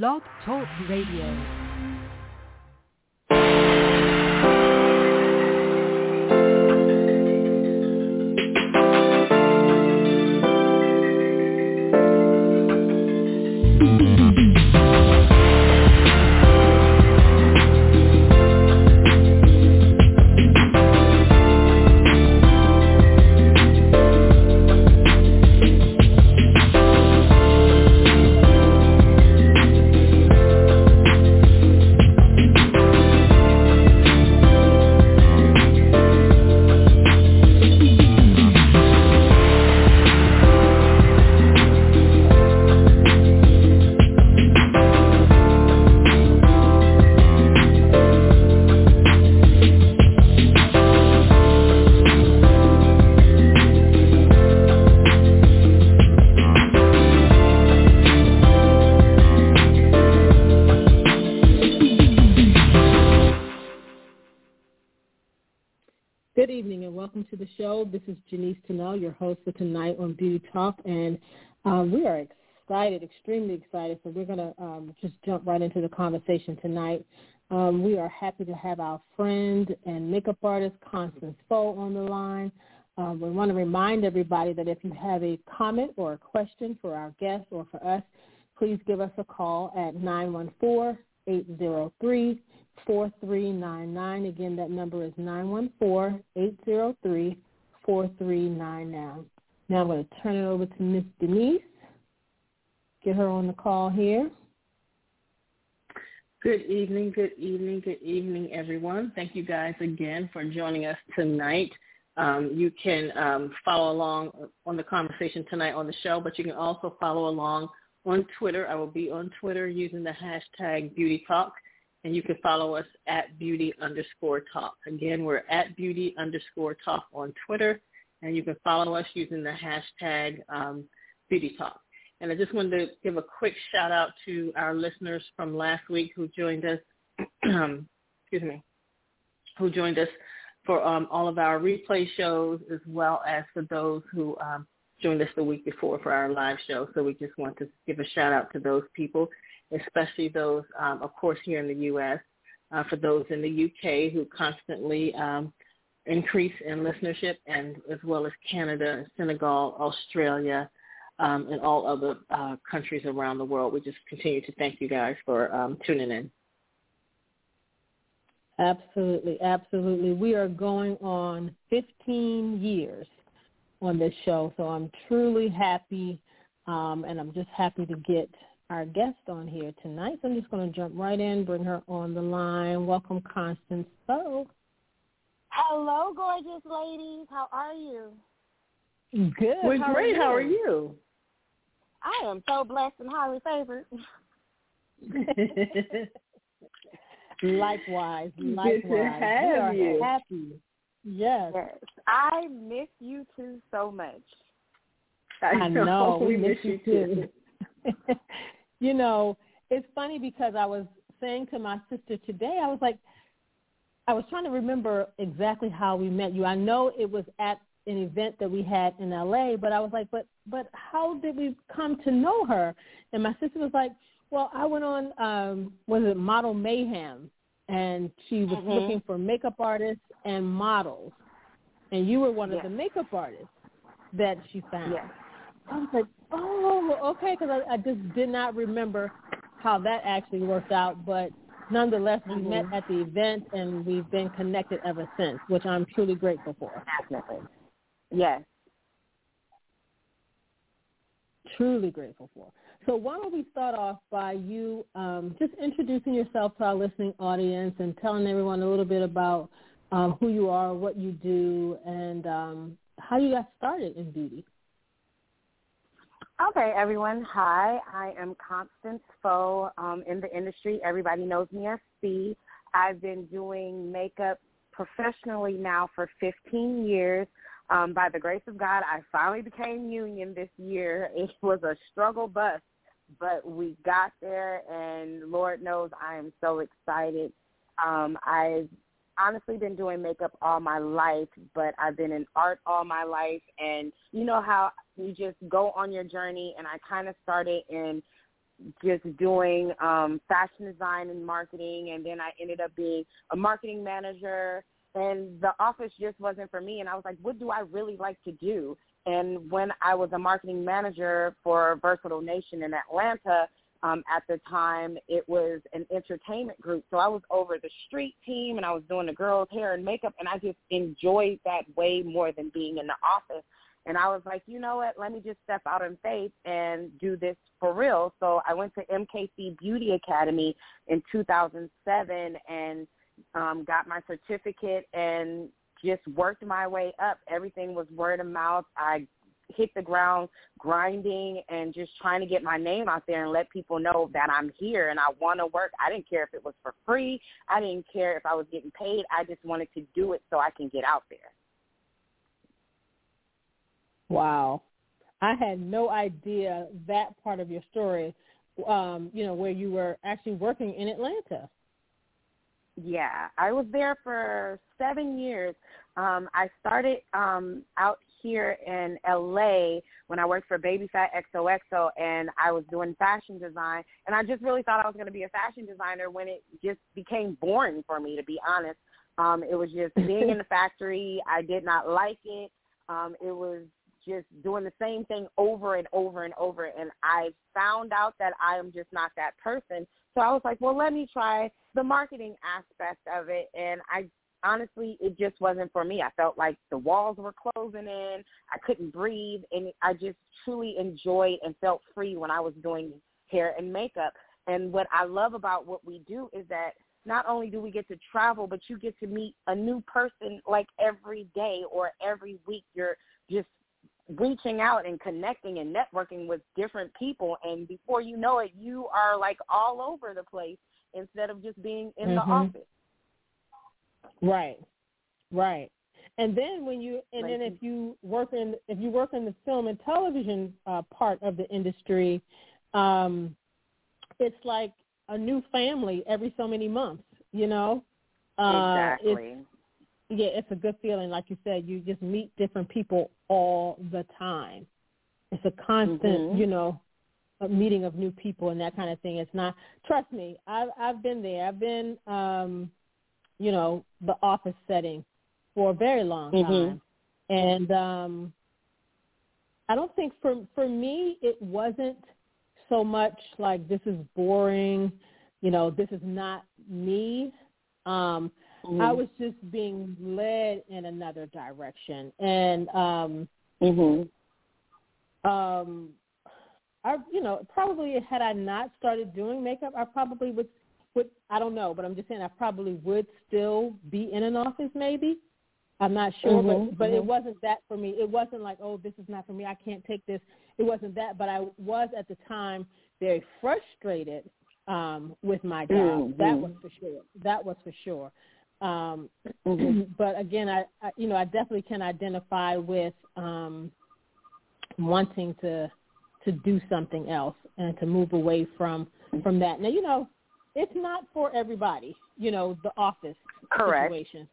Blog Talk Radio. This is Janice Tunnell, your host for tonight on Beauty Talk, and um, we are excited, extremely excited. So we're going to um, just jump right into the conversation tonight. Um, we are happy to have our friend and makeup artist Constance Foe on the line. Um, we want to remind everybody that if you have a comment or a question for our guest or for us, please give us a call at 914 803 4399. Again, that number is 914 803 439 now. Now I'm going to turn it over to Miss Denise. Get her on the call here. Good evening, good evening, good evening, everyone. Thank you guys again for joining us tonight. Um, you can um, follow along on the conversation tonight on the show, but you can also follow along on Twitter. I will be on Twitter using the hashtag Beauty Talk, and you can follow us at Beauty underscore Talk. Again, we're at Beauty underscore Talk on Twitter, and you can follow us using the hashtag um, Beauty Talk. And I just wanted to give a quick shout out to our listeners from last week who joined us, excuse me, who joined us for um, all of our replay shows as well as for those who um, joined us the week before for our live show. So we just want to give a shout out to those people, especially those, um, of course, here in the U.S., uh, for those in the UK who constantly um, increase in listenership, and as well as Canada, Senegal, Australia, um, and all other uh, countries around the world. We just continue to thank you guys for um, tuning in. Absolutely, absolutely. We are going on 15 years on this show, so I'm truly happy, um, and I'm just happy to get our guest on here tonight. So I'm just going to jump right in, bring her on the line. Welcome, Constance So. Hello, gorgeous ladies. How are you? Good. We're How great. Are How are you? I am so blessed and highly favored. likewise, likewise. Good to have we are you. happy. Yes. Yes. I miss you too so much. I know. We, we miss, miss you too. too. You know, it's funny because I was saying to my sister today, I was like, I was trying to remember exactly how we met you. I know it was at an event that we had in LA, but I was like, but but how did we come to know her? And my sister was like, well, I went on um was it Model Mayhem and she was mm-hmm. looking for makeup artists and models. And you were one of the makeup artists that she found. Yes. I was like, oh, okay, because I, I just did not remember how that actually worked out. But nonetheless, we mm-hmm. met at the event and we've been connected ever since, which I'm truly grateful for. Definitely. Yes. Truly grateful for. So why don't we start off by you um, just introducing yourself to our listening audience and telling everyone a little bit about um, who you are, what you do, and um, how you got started in beauty. Okay, everyone. Hi, I am Constance Foe um, in the industry. Everybody knows me as C. I've been doing makeup professionally now for 15 years. Um, by the grace of God, I finally became union this year. It was a struggle bus, but we got there, and Lord knows I am so excited. Um, I've honestly been doing makeup all my life, but I've been in art all my life. And you know how you just go on your journey, and I kind of started in just doing um, fashion design and marketing, and then I ended up being a marketing manager. And the office just wasn't for me. And I was like, what do I really like to do? And when I was a marketing manager for Versatile Nation in Atlanta, um, at the time, it was an entertainment group. So I was over the street team and I was doing the girls' hair and makeup, and I just enjoyed that way more than being in the office. And I was like, you know what? Let me just step out in faith and do this for real. So I went to MKC Beauty Academy in 2007 and um, got my certificate and just worked my way up. Everything was word of mouth. I hit the ground grinding and just trying to get my name out there and let people know that I'm here and I want to work. I didn't care if it was for free. I didn't care if I was getting paid. I just wanted to do it so I can get out there. Wow. I had no idea that part of your story, um, you know, where you were actually working in Atlanta. Yeah, I was there for seven years. Um, I started um, out here in LA when I worked for Baby Phat XOXO and I was doing fashion design and I just really thought I was going to be a fashion designer when it just became boring for me to be honest. Um it was just being in the factory. I did not like it. Um it was just doing the same thing over and over and over and I found out that I am just not that person. So I was like, well, let me try the marketing aspect of it and I honestly it just wasn't for me. I felt like the walls were closing in. I couldn't breathe and I just truly enjoyed and felt free when I was doing hair and makeup. And what I love about what we do is that not only do we get to travel, but you get to meet a new person like every day or every week. You're just reaching out and connecting and networking with different people and before you know it you are like all over the place instead of just being in mm-hmm. the office right right and then when you and then if you work in if you work in the film and television uh, part of the industry um it's like a new family every so many months you know uh, exactly yeah, it's a good feeling. Like you said, you just meet different people all the time. It's a constant, mm-hmm. you know, a meeting of new people and that kind of thing. It's not. Trust me, I've I've been there. I've been, um, you know, the office setting for a very long mm-hmm. time, mm-hmm. and um, I don't think for for me it wasn't so much like this is boring. You know, this is not me. Um, Mm-hmm. I was just being led in another direction, and um, mm-hmm. um, I, you know, probably had I not started doing makeup, I probably would, would, I don't know, but I'm just saying I probably would still be in an office, maybe. I'm not sure, mm-hmm. but but it mm-hmm. wasn't that for me. It wasn't like, oh, this is not for me. I can't take this. It wasn't that, but I was at the time very frustrated um, with my job. Mm-hmm. That was for sure. That was for sure. Um, mm-hmm. but again, I, I, you know, I definitely can identify with um, wanting to to do something else and to move away from from that. Now, you know, it's not for everybody. You know, the office Correct. situation.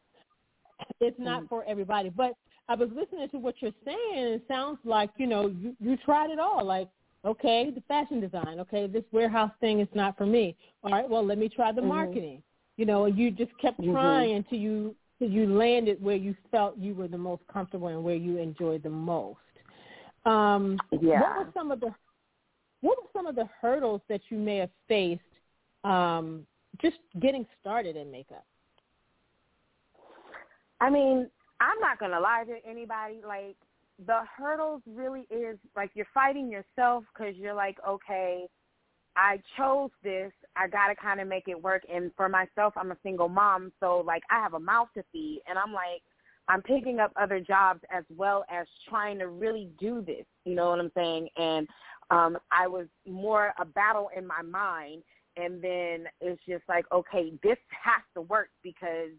It's not mm-hmm. for everybody. But I was listening to what you're saying, and it sounds like you know you, you tried it all. Like, okay, the fashion design. Okay, this warehouse thing is not for me. All right, well, let me try the mm-hmm. marketing you know, and you just kept mm-hmm. trying until you until you landed where you felt you were the most comfortable and where you enjoyed the most. Um, yeah. What were some of the what were some of the hurdles that you may have faced um, just getting started in makeup? I mean, I'm not gonna lie to anybody. Like the hurdles really is like you're fighting yourself because you're like, okay, I chose this. I got to kind of make it work. And for myself, I'm a single mom, so like I have a mouth to feed, and I'm like, I'm picking up other jobs as well as trying to really do this. You know what I'm saying? And um, I was more a battle in my mind, and then it's just like, okay, this has to work because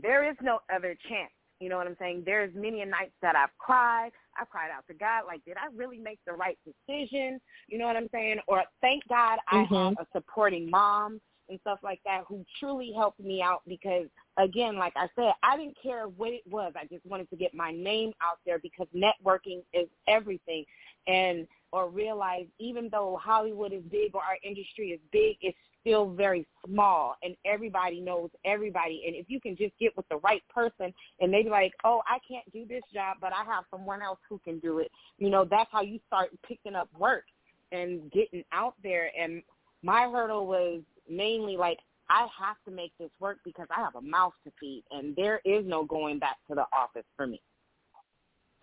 there is no other chance. You know what I'm saying? There's many a nights that I've cried. I cried out to God, like, did I really make the right decision? You know what I'm saying? Or thank God I mm-hmm. have a supporting mom and stuff like that who truly helped me out because again, like I said, I didn't care what it was. I just wanted to get my name out there because networking is everything. And or realize even though Hollywood is big or our industry is big, it's still very small and everybody knows everybody. And if you can just get with the right person and they be like, oh, I can't do this job, but I have someone else who can do it, you know, that's how you start picking up work and getting out there. And my hurdle was mainly like, I have to make this work because I have a mouth to feed and there is no going back to the office for me.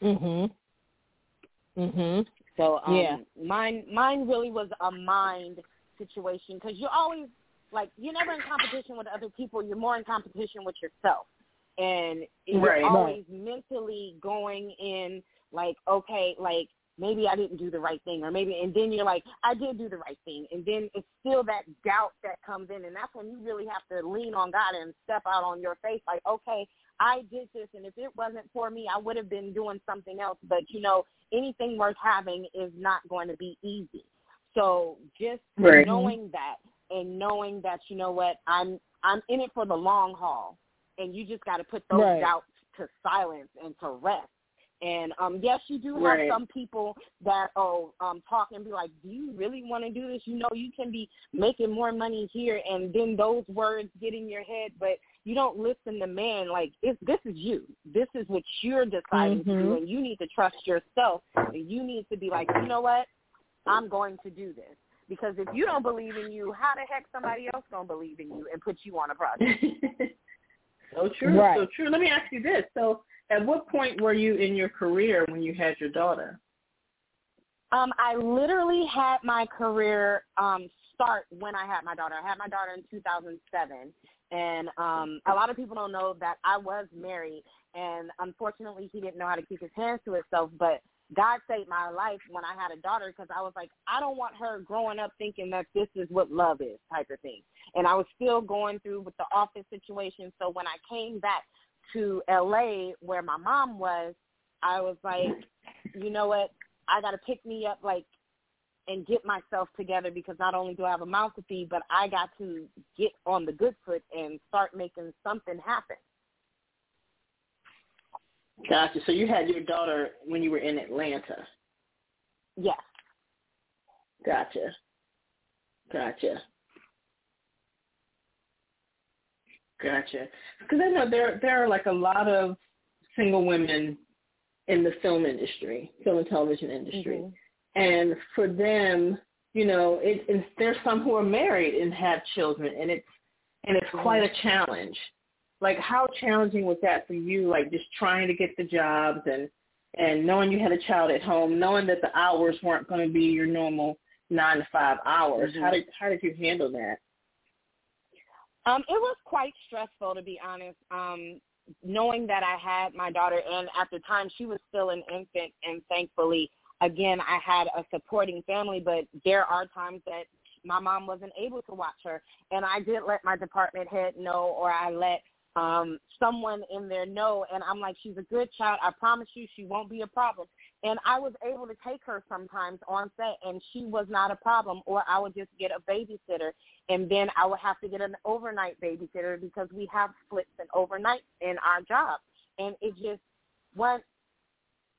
Mhm. Mhm. So um, yeah. mine mine really was a mind situation because you're always like you're never in competition with other people. You're more in competition with yourself, and you're right, always right. mentally going in like okay, like maybe I didn't do the right thing, or maybe, and then you're like, I did do the right thing, and then it's still that doubt that comes in, and that's when you really have to lean on God and step out on your faith, like, okay, I did this, and if it wasn't for me, I would have been doing something else. But you know, anything worth having is not going to be easy. So just right. knowing that and knowing that you know what I'm I'm in it for the long haul, and you just got to put those right. doubts to silence and to rest. And um yes, you do have right. some people that oh um talk and be like, "Do you really want to do this? You know, you can be making more money here." And then those words get in your head, but you don't listen to man. Like if this is you. This is what you're deciding mm-hmm. to do and you need to trust yourself and you need to be like you know what? I'm going to do this. Because if you don't believe in you how the heck somebody else gonna believe in you and put you on a project? So true right. so true. Let me ask you this. So at what point were you in your career when you had your daughter? Um i literally had my career um start when i had my daughter. I had my daughter in 2007 and um, a lot of people don't know that I was married, and unfortunately, he didn't know how to keep his hands to himself. But God saved my life when I had a daughter because I was like, I don't want her growing up thinking that this is what love is, type of thing. And I was still going through with the office situation. So when I came back to LA, where my mom was, I was like, you know what? I got to pick me up like and get myself together because not only do I have a mouth to feed, but I got to get on the good foot and start making something happen. Gotcha. So you had your daughter when you were in Atlanta. Yes. Gotcha. Gotcha. Gotcha. Because I know there there are like a lot of single women in the film industry, film and television industry. Mm-hmm and for them, you know, it, it, there's some who are married and have children, and it's and it's quite a challenge. Like, how challenging was that for you? Like, just trying to get the jobs and and knowing you had a child at home, knowing that the hours weren't going to be your normal nine to five hours. Mm-hmm. How did how did you handle that? Um, it was quite stressful to be honest. Um, knowing that I had my daughter, and at the time she was still an infant, and thankfully again, I had a supporting family, but there are times that my mom wasn't able to watch her, and I did let my department head know, or I let um someone in there know, and I'm like, she's a good child. I promise you, she won't be a problem. And I was able to take her sometimes on set, and she was not a problem. Or I would just get a babysitter, and then I would have to get an overnight babysitter because we have splits and overnight in our job, and it just went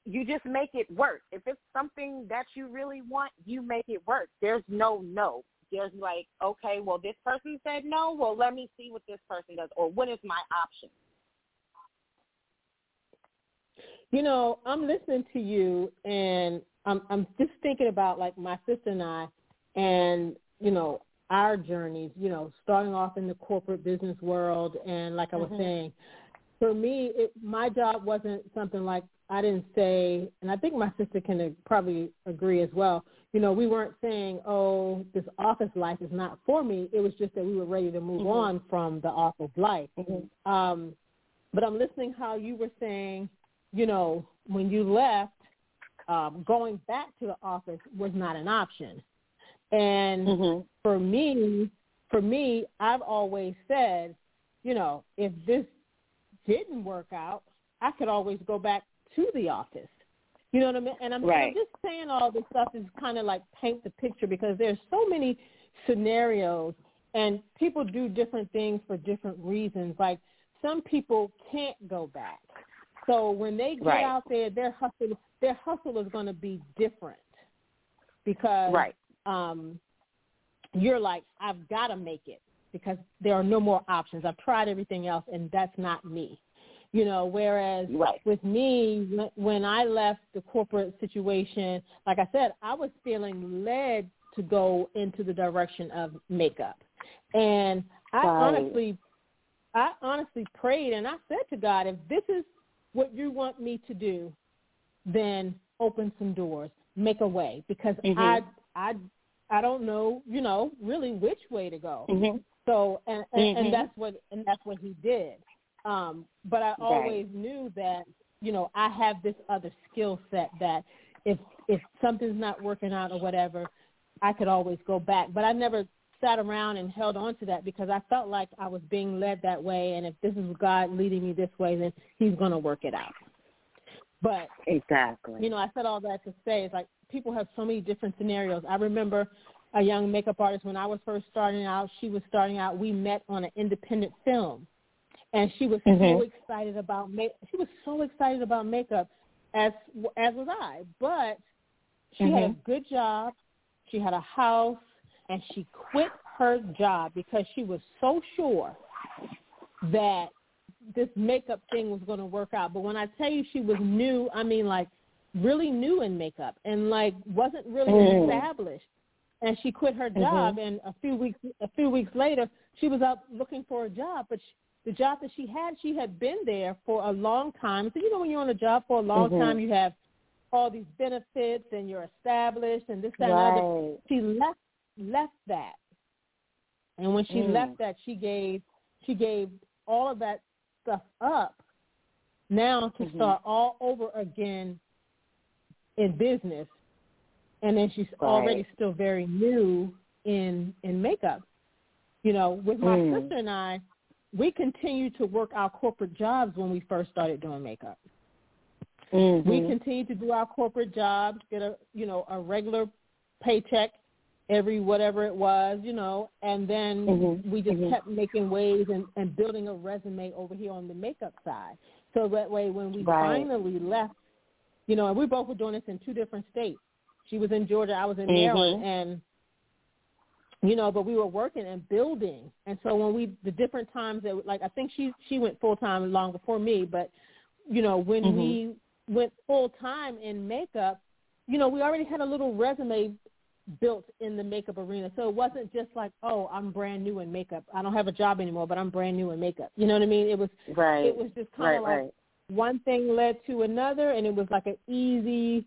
you just make it work. If it's something that you really want, you make it work. There's no no. There's like, okay, well, this person said no. Well, let me see what this person does, or what is my option. You know, I'm listening to you, and I'm I'm just thinking about like my sister and I, and you know our journeys. You know, starting off in the corporate business world, and like I was mm-hmm. saying, for me, it, my job wasn't something like I didn't say, and I think my sister can probably agree as well. You know, we weren't saying, "Oh, this office life is not for me." It was just that we were ready to move mm-hmm. on from the office life. Mm-hmm. Um, but I'm listening how you were saying, you know, when you left, um, going back to the office was not an option. And mm-hmm. for me, for me, I've always said, you know, if this didn't work out, I could always go back to the office. You know what I mean? And I'm, right. I'm just saying all this stuff is kind of like paint the picture because there's so many scenarios and people do different things for different reasons. Like some people can't go back. So when they get right. out there, their hustle their hustle is going to be different. because right. um, you're like, I've got to make it because there are no more options. I've tried everything else, and that's not me. You know, whereas right. with me, when I left the corporate situation, like I said, I was feeling led to go into the direction of makeup. And I right. honestly, I honestly prayed and I said to God, if this is what you want me to do, then open some doors, make a way, because mm-hmm. I, I, I don't know, you know, really which way to go. Mm-hmm. So, and, and, mm-hmm. and that's what, and that's what he did. Um, but I always right. knew that, you know, I have this other skill set that if if something's not working out or whatever, I could always go back. But I never sat around and held on to that because I felt like I was being led that way and if this is God leading me this way then he's going to work it out. But exactly. You know, I said all that to say it's like people have so many different scenarios. I remember a young makeup artist when I was first starting out, she was starting out, we met on an independent film and she was mm-hmm. so excited about make. She was so excited about makeup, as as was I. But she mm-hmm. had a good job, she had a house, and she quit her job because she was so sure that this makeup thing was going to work out. But when I tell you she was new, I mean like really new in makeup and like wasn't really mm. established. And she quit her job, mm-hmm. and a few weeks a few weeks later, she was out looking for a job. But she, the job that she had, she had been there for a long time. So you know when you're on a job for a long mm-hmm. time, you have all these benefits and you're established and this that right. and other. She left left that, and when she mm. left that, she gave she gave all of that stuff up now to mm-hmm. start all over again in business, and then she's right. already still very new in in makeup. You know, with my mm. sister and I, we continued to work our corporate jobs when we first started doing makeup. Mm-hmm. We continued to do our corporate jobs, get a you know a regular paycheck every whatever it was, you know, and then mm-hmm. we just mm-hmm. kept making waves and, and building a resume over here on the makeup side. So that way, when we right. finally left, you know, and we both were doing this in two different states. She was in Georgia, I was in mm-hmm. Maryland, and you know, but we were working and building. And so when we, the different times that, like, I think she she went full time long before me, but you know, when mm-hmm. we went full time in makeup, you know, we already had a little resume built in the makeup arena. So it wasn't just like, oh, I'm brand new in makeup. I don't have a job anymore, but I'm brand new in makeup. You know what I mean? It was right. It was just kind of right, like right. one thing led to another, and it was like an easy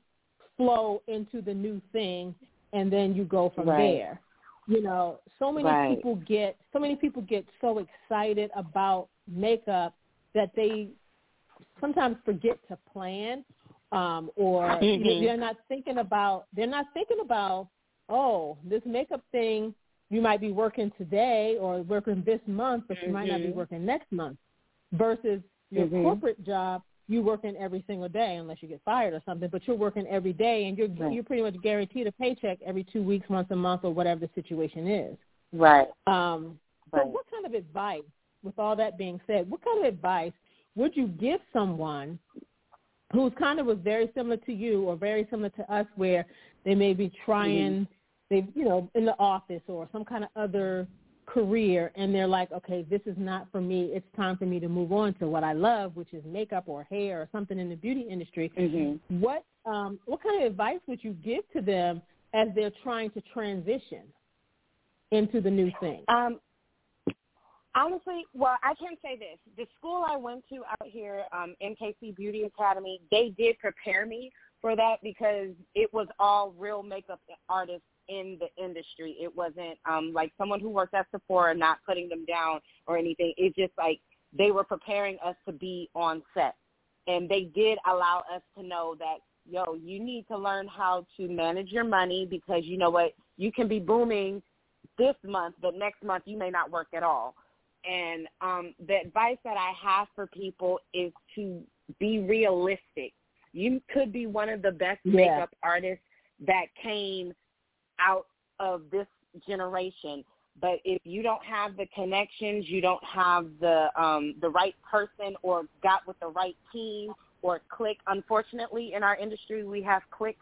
flow into the new thing, and then you go from right. there you know so many right. people get so many people get so excited about makeup that they sometimes forget to plan um or mm-hmm. they're not thinking about they're not thinking about oh this makeup thing you might be working today or working this month but you mm-hmm. might not be working next month versus your mm-hmm. corporate job you working every single day unless you get fired or something, but you're working every day and you're right. you're pretty much guaranteed a paycheck every two weeks, once a month, or whatever the situation is. Right. Um, right. So, what kind of advice, with all that being said, what kind of advice would you give someone who's kind of was very similar to you or very similar to us, where they may be trying, mm-hmm. they you know, in the office or some kind of other career and they're like, okay, this is not for me. It's time for me to move on to what I love, which is makeup or hair or something in the beauty industry. Mm-hmm. What um, what kind of advice would you give to them as they're trying to transition into the new thing? Um, honestly, well, I can say this: the school I went to out here, um, MKC Beauty Academy, they did prepare me for that because it was all real makeup artists in the industry. It wasn't um like someone who worked at Sephora not putting them down or anything. It's just like they were preparing us to be on set. And they did allow us to know that, yo, you need to learn how to manage your money because you know what, you can be booming this month, but next month you may not work at all. And um the advice that I have for people is to be realistic. You could be one of the best yeah. makeup artists that came out of this generation. But if you don't have the connections, you don't have the um, the right person or got with the right team or click. Unfortunately, in our industry, we have clicks.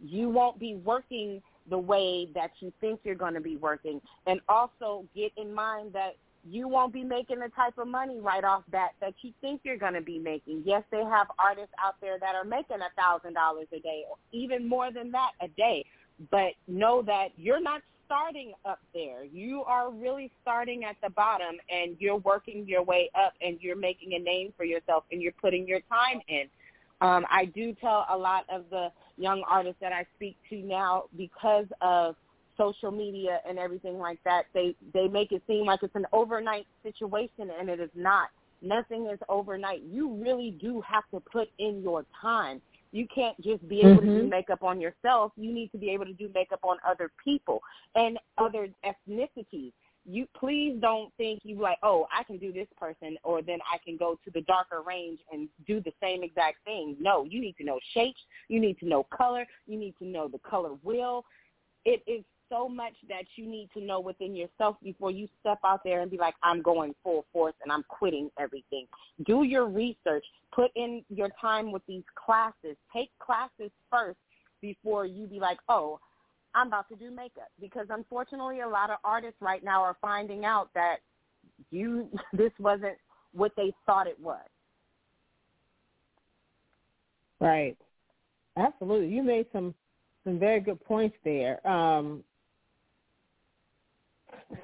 You won't be working the way that you think you're going to be working. And also get in mind that you won't be making the type of money right off bat that you think you're going to be making. Yes, they have artists out there that are making a thousand dollars a day, or even more than that a day. But know that you're not starting up there. You are really starting at the bottom, and you're working your way up, and you're making a name for yourself, and you're putting your time in. Um, I do tell a lot of the young artists that I speak to now because of social media and everything like that, they they make it seem like it's an overnight situation, and it is not. Nothing is overnight. You really do have to put in your time. You can't just be able mm-hmm. to do mm-hmm. makeup on yourself. You need to be able to do makeup on other people and other ethnicities. You please don't think you like, oh, I can do this person, or then I can go to the darker range and do the same exact thing. No, you need to know shapes. You need to know color. You need to know the color wheel. It is so much that you need to know within yourself before you step out there and be like, I'm going full force and I'm quitting everything. Do your research. Put in your time with these classes. Take classes first before you be like, oh, I'm about to do makeup. Because unfortunately, a lot of artists right now are finding out that you this wasn't what they thought it was. Right. Absolutely. You made some some very good points there. Um,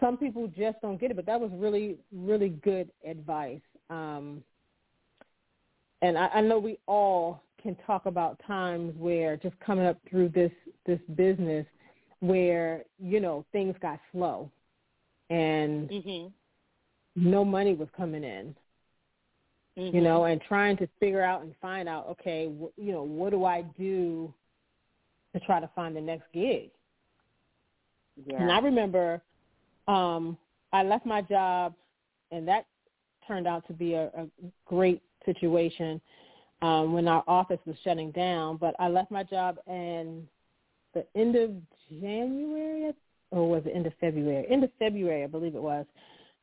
some people just don't get it, but that was really, really good advice. Um, and I, I know we all can talk about times where just coming up through this this business where you know things got slow and mm-hmm. no money was coming in mm-hmm. you know and trying to figure out and find out okay wh- you know what do i do to try to find the next gig yeah. and i remember um, I left my job, and that turned out to be a, a great situation um, when our office was shutting down. But I left my job in the end of January, or was it end of February? End of February, I believe it was,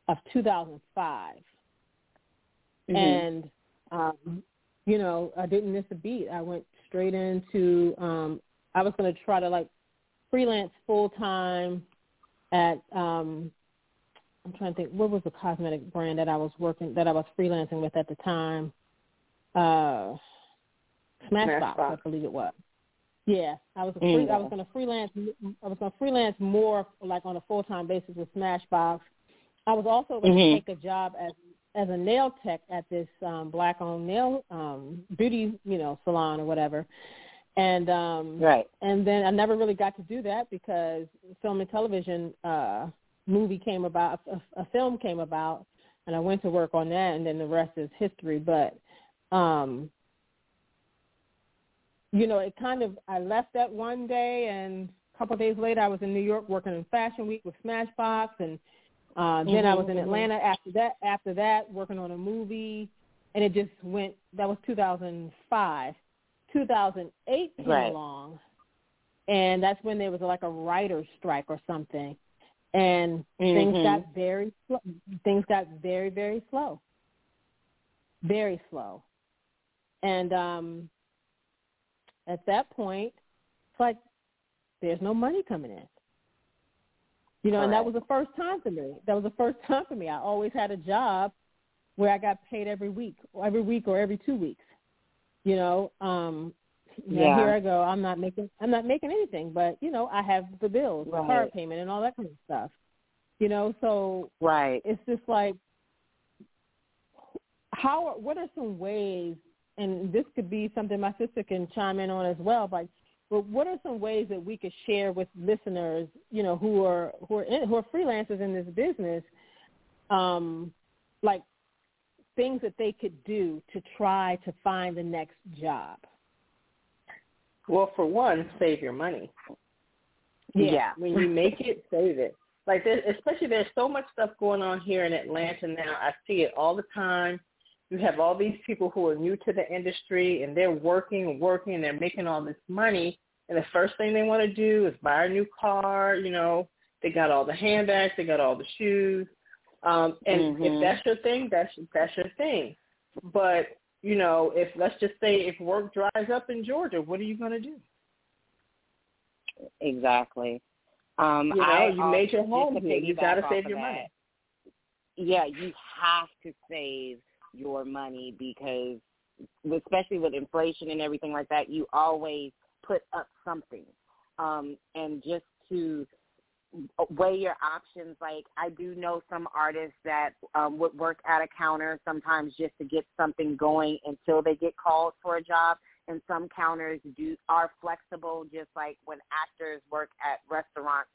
of 2005. Mm-hmm. And um, you know, I didn't miss a beat. I went straight into. Um, I was going to try to like freelance full time at um I'm trying to think what was the cosmetic brand that I was working that I was freelancing with at the time. Uh Smashbox, Smashbox. I believe it was. Yeah, I was free, mm. I was going to freelance. I was going to freelance more like on a full time basis with Smashbox. I was also going mm-hmm. to take a job as as a nail tech at this um, black owned nail um, beauty you know salon or whatever and um right. and then i never really got to do that because film and television uh movie came about a, a film came about and i went to work on that and then the rest is history. But um you know it kind of i left that one day and a couple of days later i was in new york working in fashion week with smashbox and uh then mm-hmm, i was in mm-hmm. atlanta after that after that working on a movie and it just went that was 2005 2008 came right. along, and that's when there was like a writer's strike or something, and mm-hmm. things got very slow. Things got very very slow, very slow, and um, at that point, it's like there's no money coming in. You know, and that was the first time for me. That was the first time for me. I always had a job where I got paid every week, or every week or every two weeks you know um yeah. here I go. I'm not making I'm not making anything, but you know, I have the bills, right. the car payment and all that kind of stuff. You know, so right. It's just like how what are some ways and this could be something my sister can chime in on as well, but but what are some ways that we could share with listeners, you know, who are who are in, who are freelancers in this business, um, like things that they could do to try to find the next job? Well, for one, save your money. Yeah. yeah. When you make it, save it. Like, there, especially there's so much stuff going on here in Atlanta now. I see it all the time. You have all these people who are new to the industry, and they're working and working, and they're making all this money. And the first thing they want to do is buy a new car. You know, they got all the handbags, they got all the shoes, um, and mm-hmm. if that's your thing, that's that's your thing. But you know, if let's just say if work dries up in Georgia, what are you going to do? Exactly. Um, you know, I, you made your home here. You got to save your of money. Yeah, you have to save your money because, especially with inflation and everything like that, you always put up something. Um, and just to weigh your options. Like I do know some artists that um, would work at a counter sometimes just to get something going until they get called for a job. And some counters do are flexible, just like when actors work at restaurants,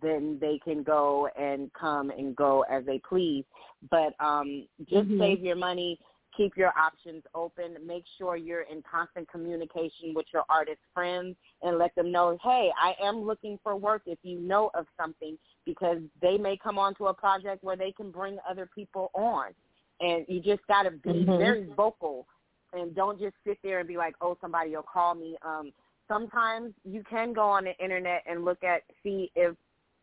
then they can go and come and go as they please. But um, just Mhm. save your money keep your options open. Make sure you're in constant communication with your artist friends and let them know, hey, I am looking for work if you know of something because they may come onto a project where they can bring other people on. And you just got to be Mhm. very vocal and don't just sit there and be like, oh, somebody will call me. Um, sometimes you can go on the internet and look at, see if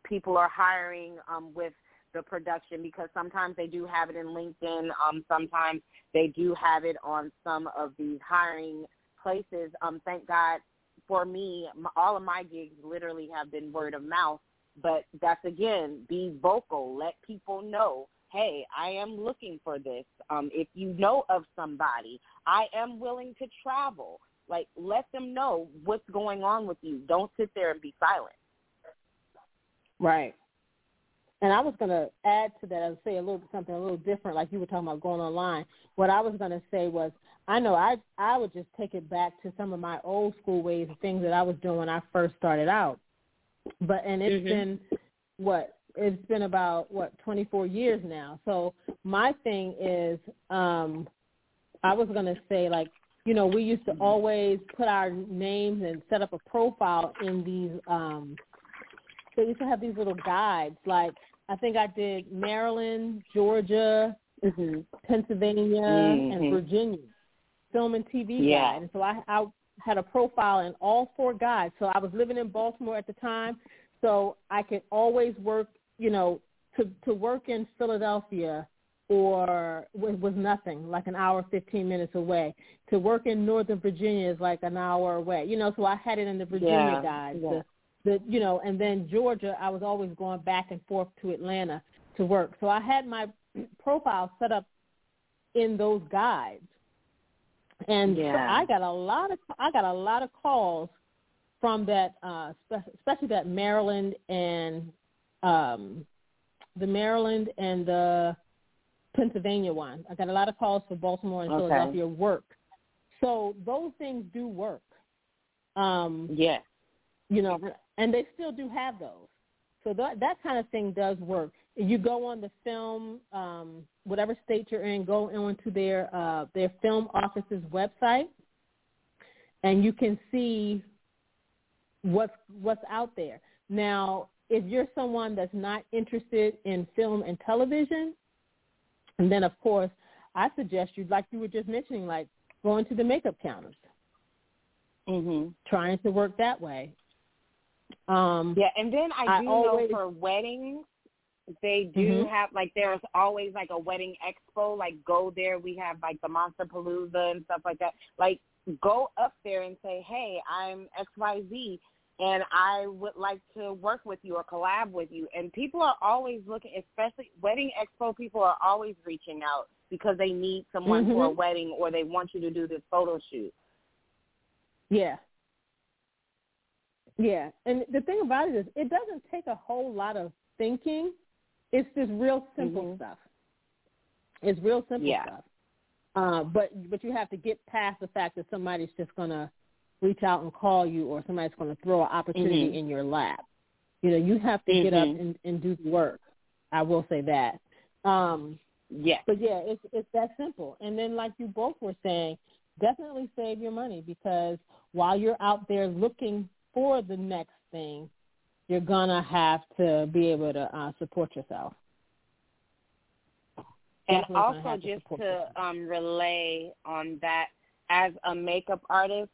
people are hiring um, with the production because sometimes they do have it in LinkedIn. Um, sometimes they do have it on some of these hiring places. Um, thank God for me, m all of my gigs literally have been word of mouth. But that's again, be vocal. Let people know, hey, I am looking for this. Um, if you know of somebody, I am willing to travel. Like, let them know what's going on with you. Don't sit there and be silent. Right. And I was going to add to that, I would say a little something a little different, like you were talking about going online. What I was going to say was, I know I I would just take it back to some of my old school ways, and things that I was doing when I first started out. But and it's Mhm. been what it's been about what 24 years now. So my thing is, um, I was going to say like you know, we used to always put our names and set up a profile in these um they used to have these little guides like I think I did Maryland, Georgia, Mm-hmm. Pennsylvania, Mhm. and Virginia film and TV Yeah. guide. And so I I had a profile in all four guides. So I was living in Baltimore at the time, so I could always work, you know, to to work in Philadelphia or was, was nothing, like an hour, 15 minutes away. To work in Northern Virginia is like an hour away. You know, so I had it in the Virginia Yeah, guide. yeah. The, the, you know, and then Georgia, I was always going back and forth to Atlanta to work. So I had my profile set up in those guides. And so I got a lot of I got a lot of calls from that, uh, especially that Maryland and um, the Maryland and the Pennsylvania one. I got a lot of calls for Baltimore and Okay. Philadelphia work. So those things do work. Um, Yes. you know, and they still do have those. So that that kind of thing does work. You go on the film, um, whatever state you're in, go onto their uh, their film office's website, and you can see what's what's out there. Now, if you're someone that's not interested in film and television, and then of course, I suggest you, like you were just mentioning, like going to the makeup counters, Mhm. trying to work that way. Um, Yeah, and then I I do always- know for weddings, they do Mhm. have like there's always like a wedding expo. Like go there, we have like the Monsterpalooza and stuff like that. Like go up there and say, hey, I'm X Y Z, and I would like to work with you or collab with you. And people are always looking, especially wedding expo. People are always reaching out because they need someone for a wedding or they want you to do this photo shoot. Yeah. Yeah. And the thing about it is it doesn't take a whole lot of thinking. It's just real simple Mhm. stuff. It's real simple Yeah. stuff. Uh, but but you have to get past the fact that somebody's just gonna reach out and call you or somebody's gonna throw an opportunity Mhm. in your lap. You know, you have to get up Mhm. and, and do the work. I will say that. Um Yes. but yeah, it's it's that simple. And then like you both were saying, definitely save your money because while you're out there looking for the next thing, you're gonna have to be able to uh, support yourself. And also have to just to um, relay on that, as a makeup artist,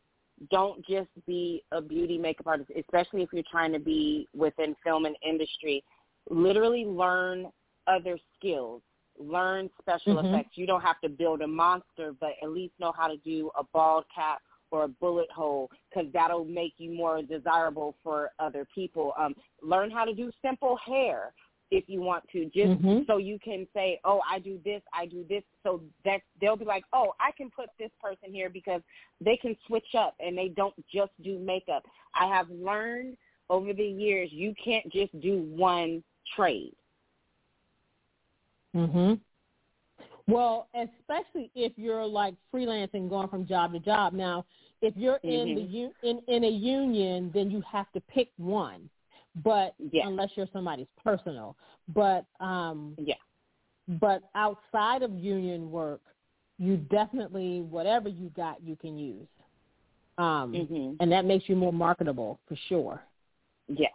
don't just be a beauty makeup artist, especially if you're trying to be within film and industry. Literally learn other skills. Learn special Mhm. effects. You don't have to build a monster, but at least know how to do a bald cap or a bullet hole because that'll make you more desirable for other people. Um, learn how to do simple hair if you want to, just mm-hmm. so you can say, "Oh, I do this, I do this," so that they'll be like, "Oh, I can put this person here because they can switch up and they don't just do makeup." I have learned over the years you can't just do one trade. Mhm. Well, especially if you're like freelancing, going from job to job. Now, if you're mm-hmm. in the in in a union, then you have to pick one but yeah. unless you're somebody's personal. But um yeah. But outside of union work, you definitely whatever you got you can use. Um mm-hmm. and that makes you more marketable for sure. Yeah.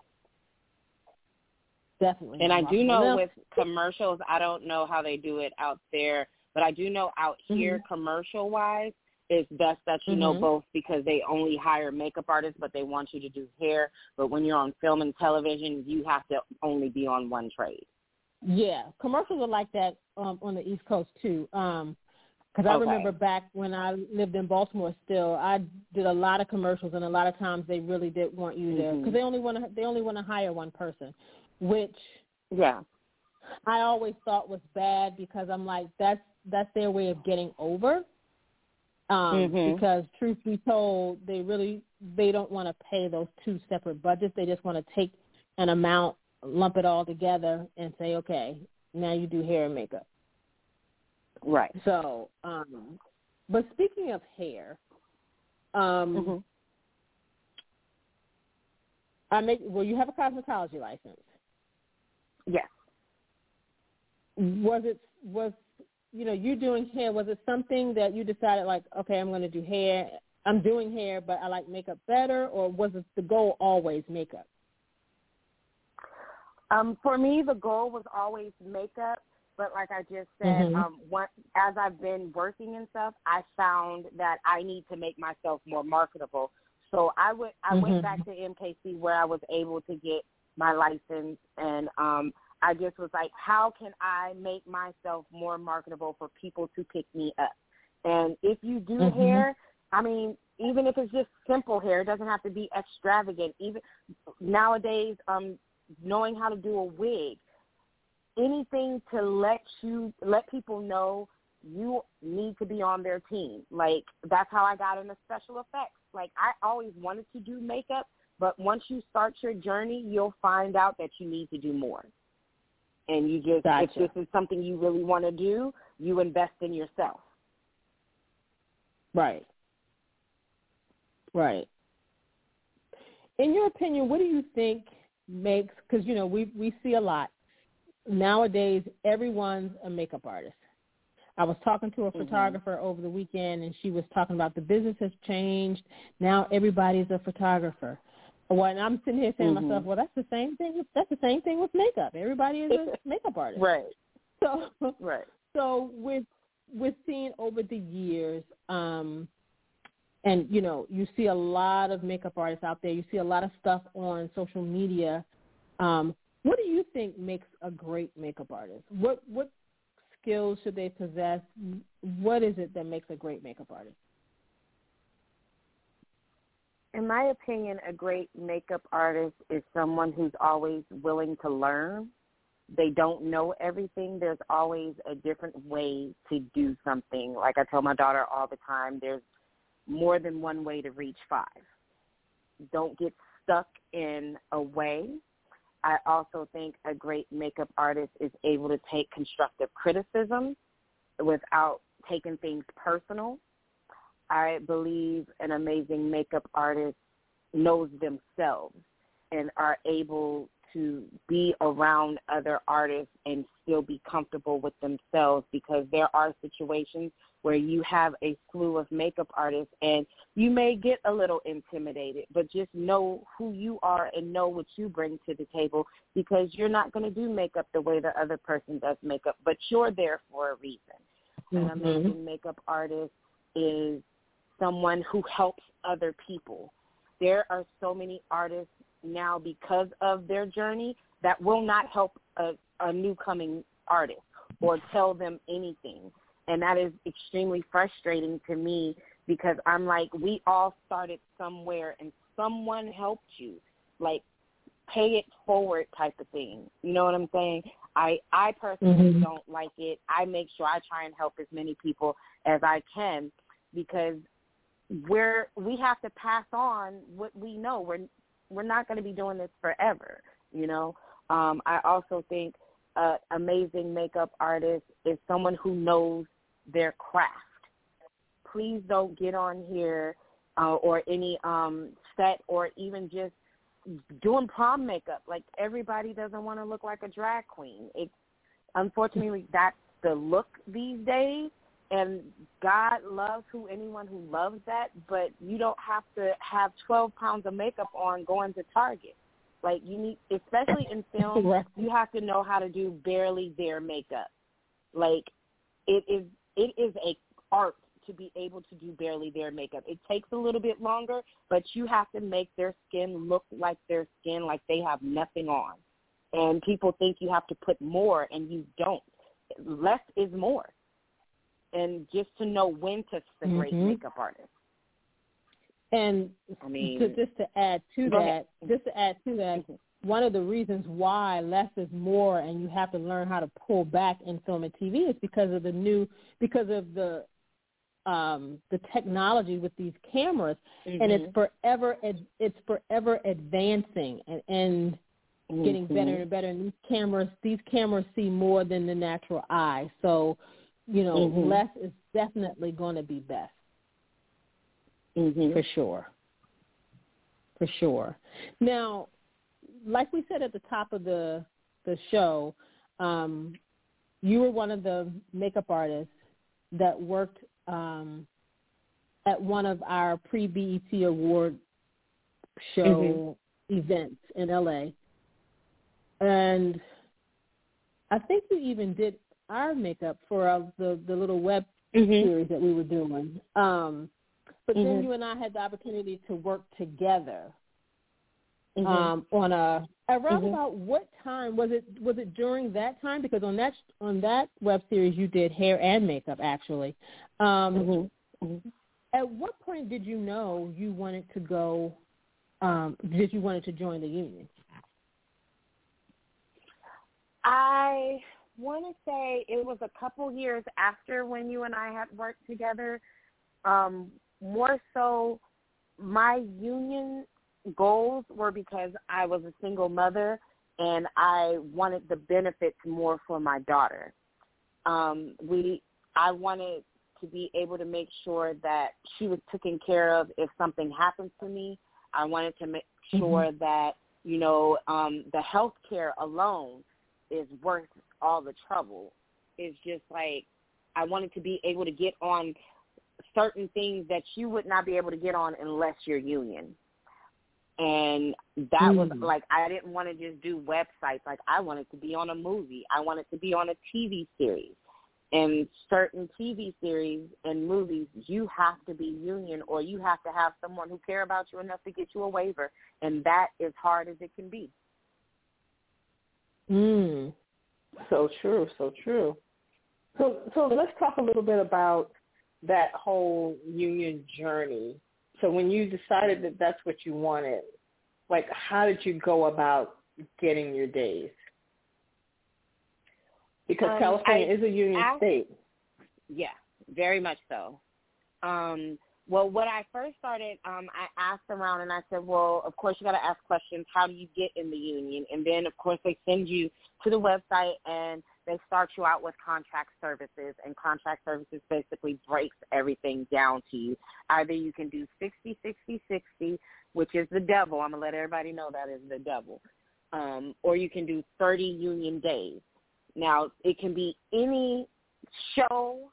Definitely. And I do know now, with commercials, I don't know how they do it out there, but I do know out here mm-hmm. commercial wise, it's best that you mm-hmm. know both because they only hire makeup artists, but they want you to do hair. But when you're on film and television, you have to only be on one trade. Yeah, commercials are like that um, on the East Coast too. Um, because I okay. remember back when I lived in Baltimore, still I did a lot of commercials, and a lot of times they really did want you to because mm-hmm. they only want to they only want to hire one person, which yeah, I always thought was bad because I'm like that's that's their way of getting over um, mm-hmm. because truth be told, they really they don't want to pay those two separate budgets. They just want to take an amount, lump it all together, and say, okay, now you do hair and makeup. Right. So, um, but speaking of hair, um, mm-hmm. I make well. You have a cosmetology license. Yes. Was it was you know, you doing hair, was it something that you decided like, okay, I'm going to do hair. I'm doing hair, but I like makeup better, or was it the goal always makeup? Um, for me, the goal was always makeup, but like I just said, mm-hmm. um, what, as I've been working and stuff, I found that I need to make myself more marketable. So I went, I mm-hmm. went back to MKC where I was able to get my license, and um, I just was like, how can I make myself more marketable for people to pick me up? And if you do mm-hmm. hair, I mean, even if it's just simple hair, it doesn't have to be extravagant. Even nowadays, um, knowing how to do a wig, anything to let you let people know you need to be on their team. Like that's how I got into special effects. Like I always wanted to do makeup, but once you start your journey, you'll find out that you need to do more and you just gotcha. if this is something you really want to do, you invest in yourself. Right. Right. In your opinion, what do you think makes because you know we we see a lot nowadays. Everyone's a makeup artist. I was talking to a mm-hmm. photographer over the weekend, and she was talking about the business has changed. Now everybody's a photographer. Well, and I'm sitting here saying mm-hmm. to myself, well, that's the same thing. With, that's the same thing with makeup. Everybody is a makeup artist. Right. So, right. So with with seeing over the years, um, and you know, you see a lot of makeup artists out there. You see a lot of stuff on social media. Um, what do you think makes a great makeup artist? What what skills should they possess? What is it that makes a great makeup artist? In my opinion, a great makeup artist is someone who's always willing to learn. They don't know everything. There's always a different way to do something. Like I tell my daughter all the time, there's more than one way to reach five. Don't get stuck in a way. I also think a great makeup artist is able to take constructive criticism without taking things personal I believe an amazing makeup artist knows themselves and are able to be around other artists and still be comfortable with themselves because there are situations where you have a slew of makeup artists and you may get a little intimidated, but just know who you are and know what you bring to the table because you're not going to do makeup the way the other person does makeup, but you're there for a reason. Mm-hmm. An amazing makeup artist is someone who helps other people. There are so many artists now because of their journey that will not help a, a new coming artist or tell them anything. And that is extremely frustrating to me because I'm like, we all started somewhere and someone helped you. Like pay it forward type of thing. You know what I'm saying? I I personally mm-hmm. don't like it. I make sure I try and help as many people as I can because we're we have to pass on what we know. We're we're not going to be doing this forever, you know. Um I also think uh amazing makeup artist is someone who knows their craft. Please don't get on here uh, or any um set or even just doing prom makeup. Like everybody doesn't want to look like a drag queen. It's unfortunately that's the look these days and God loves who anyone who loves that, but you don't have to have 12 pounds of makeup on going to Target. Like you need, especially in film, you have to know how to do barely there makeup. Like it is, it is a art to be able to do barely their makeup. It takes a little bit longer, but you have to make their skin look like their skin, like they have nothing on. And people think you have to put more, and you don't. Less is more. And just to know when to great mm-hmm. makeup artist. And I mean, to, just to add to that, ahead. just to add to that, mm-hmm. one of the reasons why less is more, and you have to learn how to pull back in film and TV is because of the new, because of the um, the technology with these cameras, mm-hmm. and it's mm-hmm. forever it's forever advancing and, and mm-hmm. getting better and better. And these cameras these cameras see more than the natural eye, so you know mm-hmm. less is definitely going to be best mm-hmm. for sure. For sure. Now, like we said at the top of the the show, um, you were one of the makeup artists that worked um, at one of our pre BET award show mm-hmm. events in LA, and I think you even did our makeup for uh, the the little web mm-hmm. series that we were doing. Um, but mm-hmm. then you and I had the opportunity to work together mm-hmm. um, on a around mm-hmm. about what time was it? Was it during that time? Because on that on that web series you did hair and makeup actually. Um, mm-hmm. mm-hmm. At what point did you know you wanted to go? Um, did you wanted to join the union? I want to say it was a couple years after when you and I had worked together. Um, more so, my union goals were because I was a single mother and I wanted the benefits more for my daughter. Um, we, I wanted to be able to make sure that she was taken care of if something happens to me. I wanted to make mm-hmm. sure mm-hmm. that you know um, the health care alone is worth all the trouble. It's just like I wanted to be able to get on certain things that you would not be able to get on unless you're union and that mm. was like I didn't want to just do websites. Like I wanted to be on a movie. I wanted to be on a TV series. And certain TV series and movies, you have to be union or you have to have someone who care about you enough to get you a waiver, and that is hard as it can be. Mm. So true, so true. So so let's talk a little bit about that whole union journey so when you decided that that's what you wanted, like how did you go about getting your days? Because um, California I is a union asked, state. Yeah, very much so. Um, well, when I first started, um, I asked around and I said, well, of course you got to ask questions. How do you get in the union? And then, of course, they send you to the website and they start you out with contract services, and contract services basically breaks everything down to you. Either you can do 60, 60, 60, which is the devil. I'm going to let everybody know that is the devil. Um, or you can do 30 union days. Now, it can be any show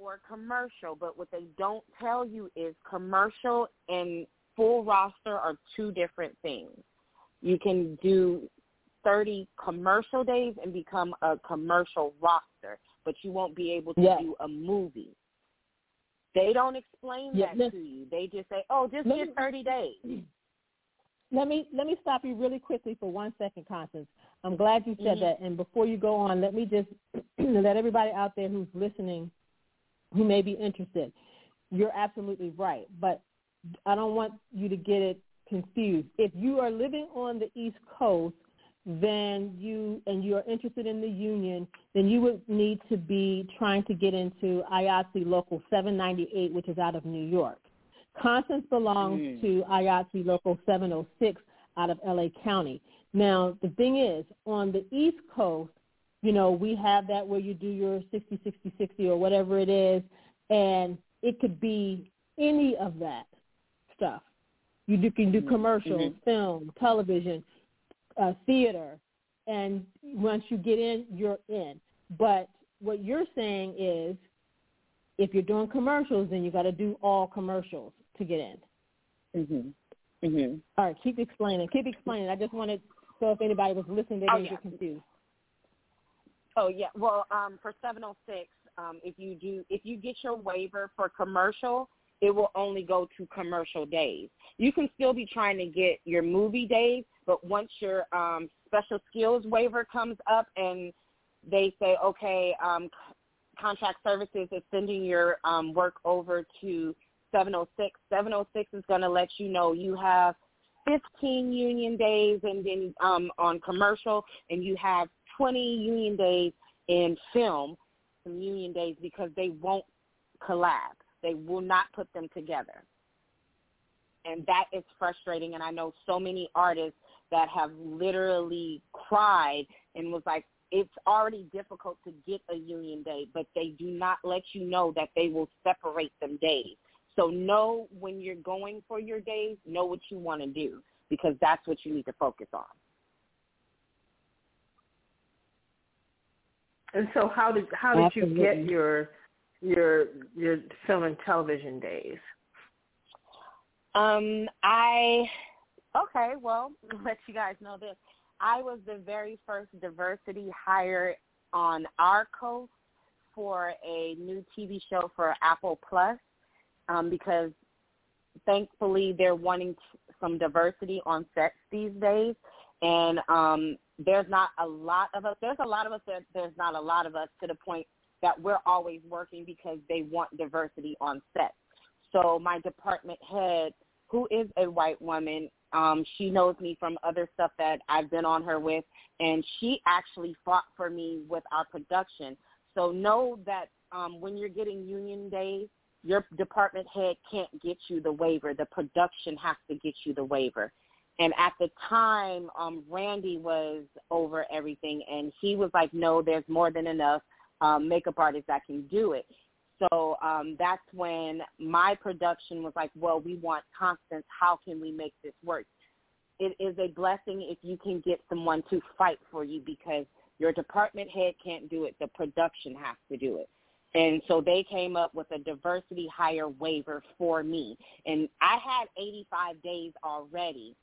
or commercial, but what they don't tell you is commercial and full roster are two different things. You can do 30 commercial days and become a commercial roster, but you won't be able to do a movie. They don't explain that to you. They just say, "Oh, just get 30 days." Let me let me stop you really quickly for one second, Constance. I'm glad you said mm-hmm. that. And before you go on, let me just let everybody out there who's listening, who may be interested. you're absolutely right. But I don't want you to get it confused. If you are living on the East Coast, then you and you are interested in the union, then you would need to be trying to get into IATSE Local 798, which is out of New York. Constance belongs mm. to IATSE Local 706 out of LA County. Now, the thing is, on the East Coast, you know, we have that where you do your 60, 60, 60 or whatever it is, and it could be any of that stuff. You do, can do mm-hmm. commercials, mm-hmm. film, television, uh, theater, and once you get in, you're in. But what you're saying is, if you're doing commercials, then you got to do all commercials to get in. Mhm. Mhm. All right, keep explaining. Keep explaining. I just wanted so if anybody was listening, they oh, didn't yeah. get confused. Oh yeah. Well, um, for 706, um, if you do, if you get your waiver for commercial, it will only go to commercial days. You can still be trying to get your movie days, but once your um, special skills waiver comes up and they say, okay, um, contract services is sending your um, work over to 706, 706 is going to let you know you have 15 union days and then um, on commercial and you have 20 union days in film, some union days because they won't collab. They will not put them together. And that is frustrating. And I know so many artists that have literally cried and was like, it's already difficult to get a union day, but they do not let you know that they will separate them days. So know when you're going for your days, know what you want to do because that's what you need to focus on. And so how did how did Absolutely. you get your your your film and television days? Um, I okay, well, let you guys know this. I was the very first diversity hire on our coast for a new TV show for Apple Plus um, because thankfully they're wanting some diversity on sets these days, and um, there's not a lot of us. There's a lot of us. That there's not a lot of us to the point that we're always working because they want diversity on set. So my department head, who is a white woman, um, she knows me from other stuff that I've been on her with, and she actually fought for me with our production. So know that um, when you're getting union days, your department head can't get you the waiver. The production has to get you the waiver. And at the time, um, Randy was over everything, and he was like, "No, there's more than enough um, makeup artists that can do it." So um, that's when my production was like, "Well, we want Constance. How can we make this work?" It is a blessing if you can get someone to fight for you because your department head can't do it. The production has to do it. And so they came up with a diversity hire waiver for me. And I had 85 days already,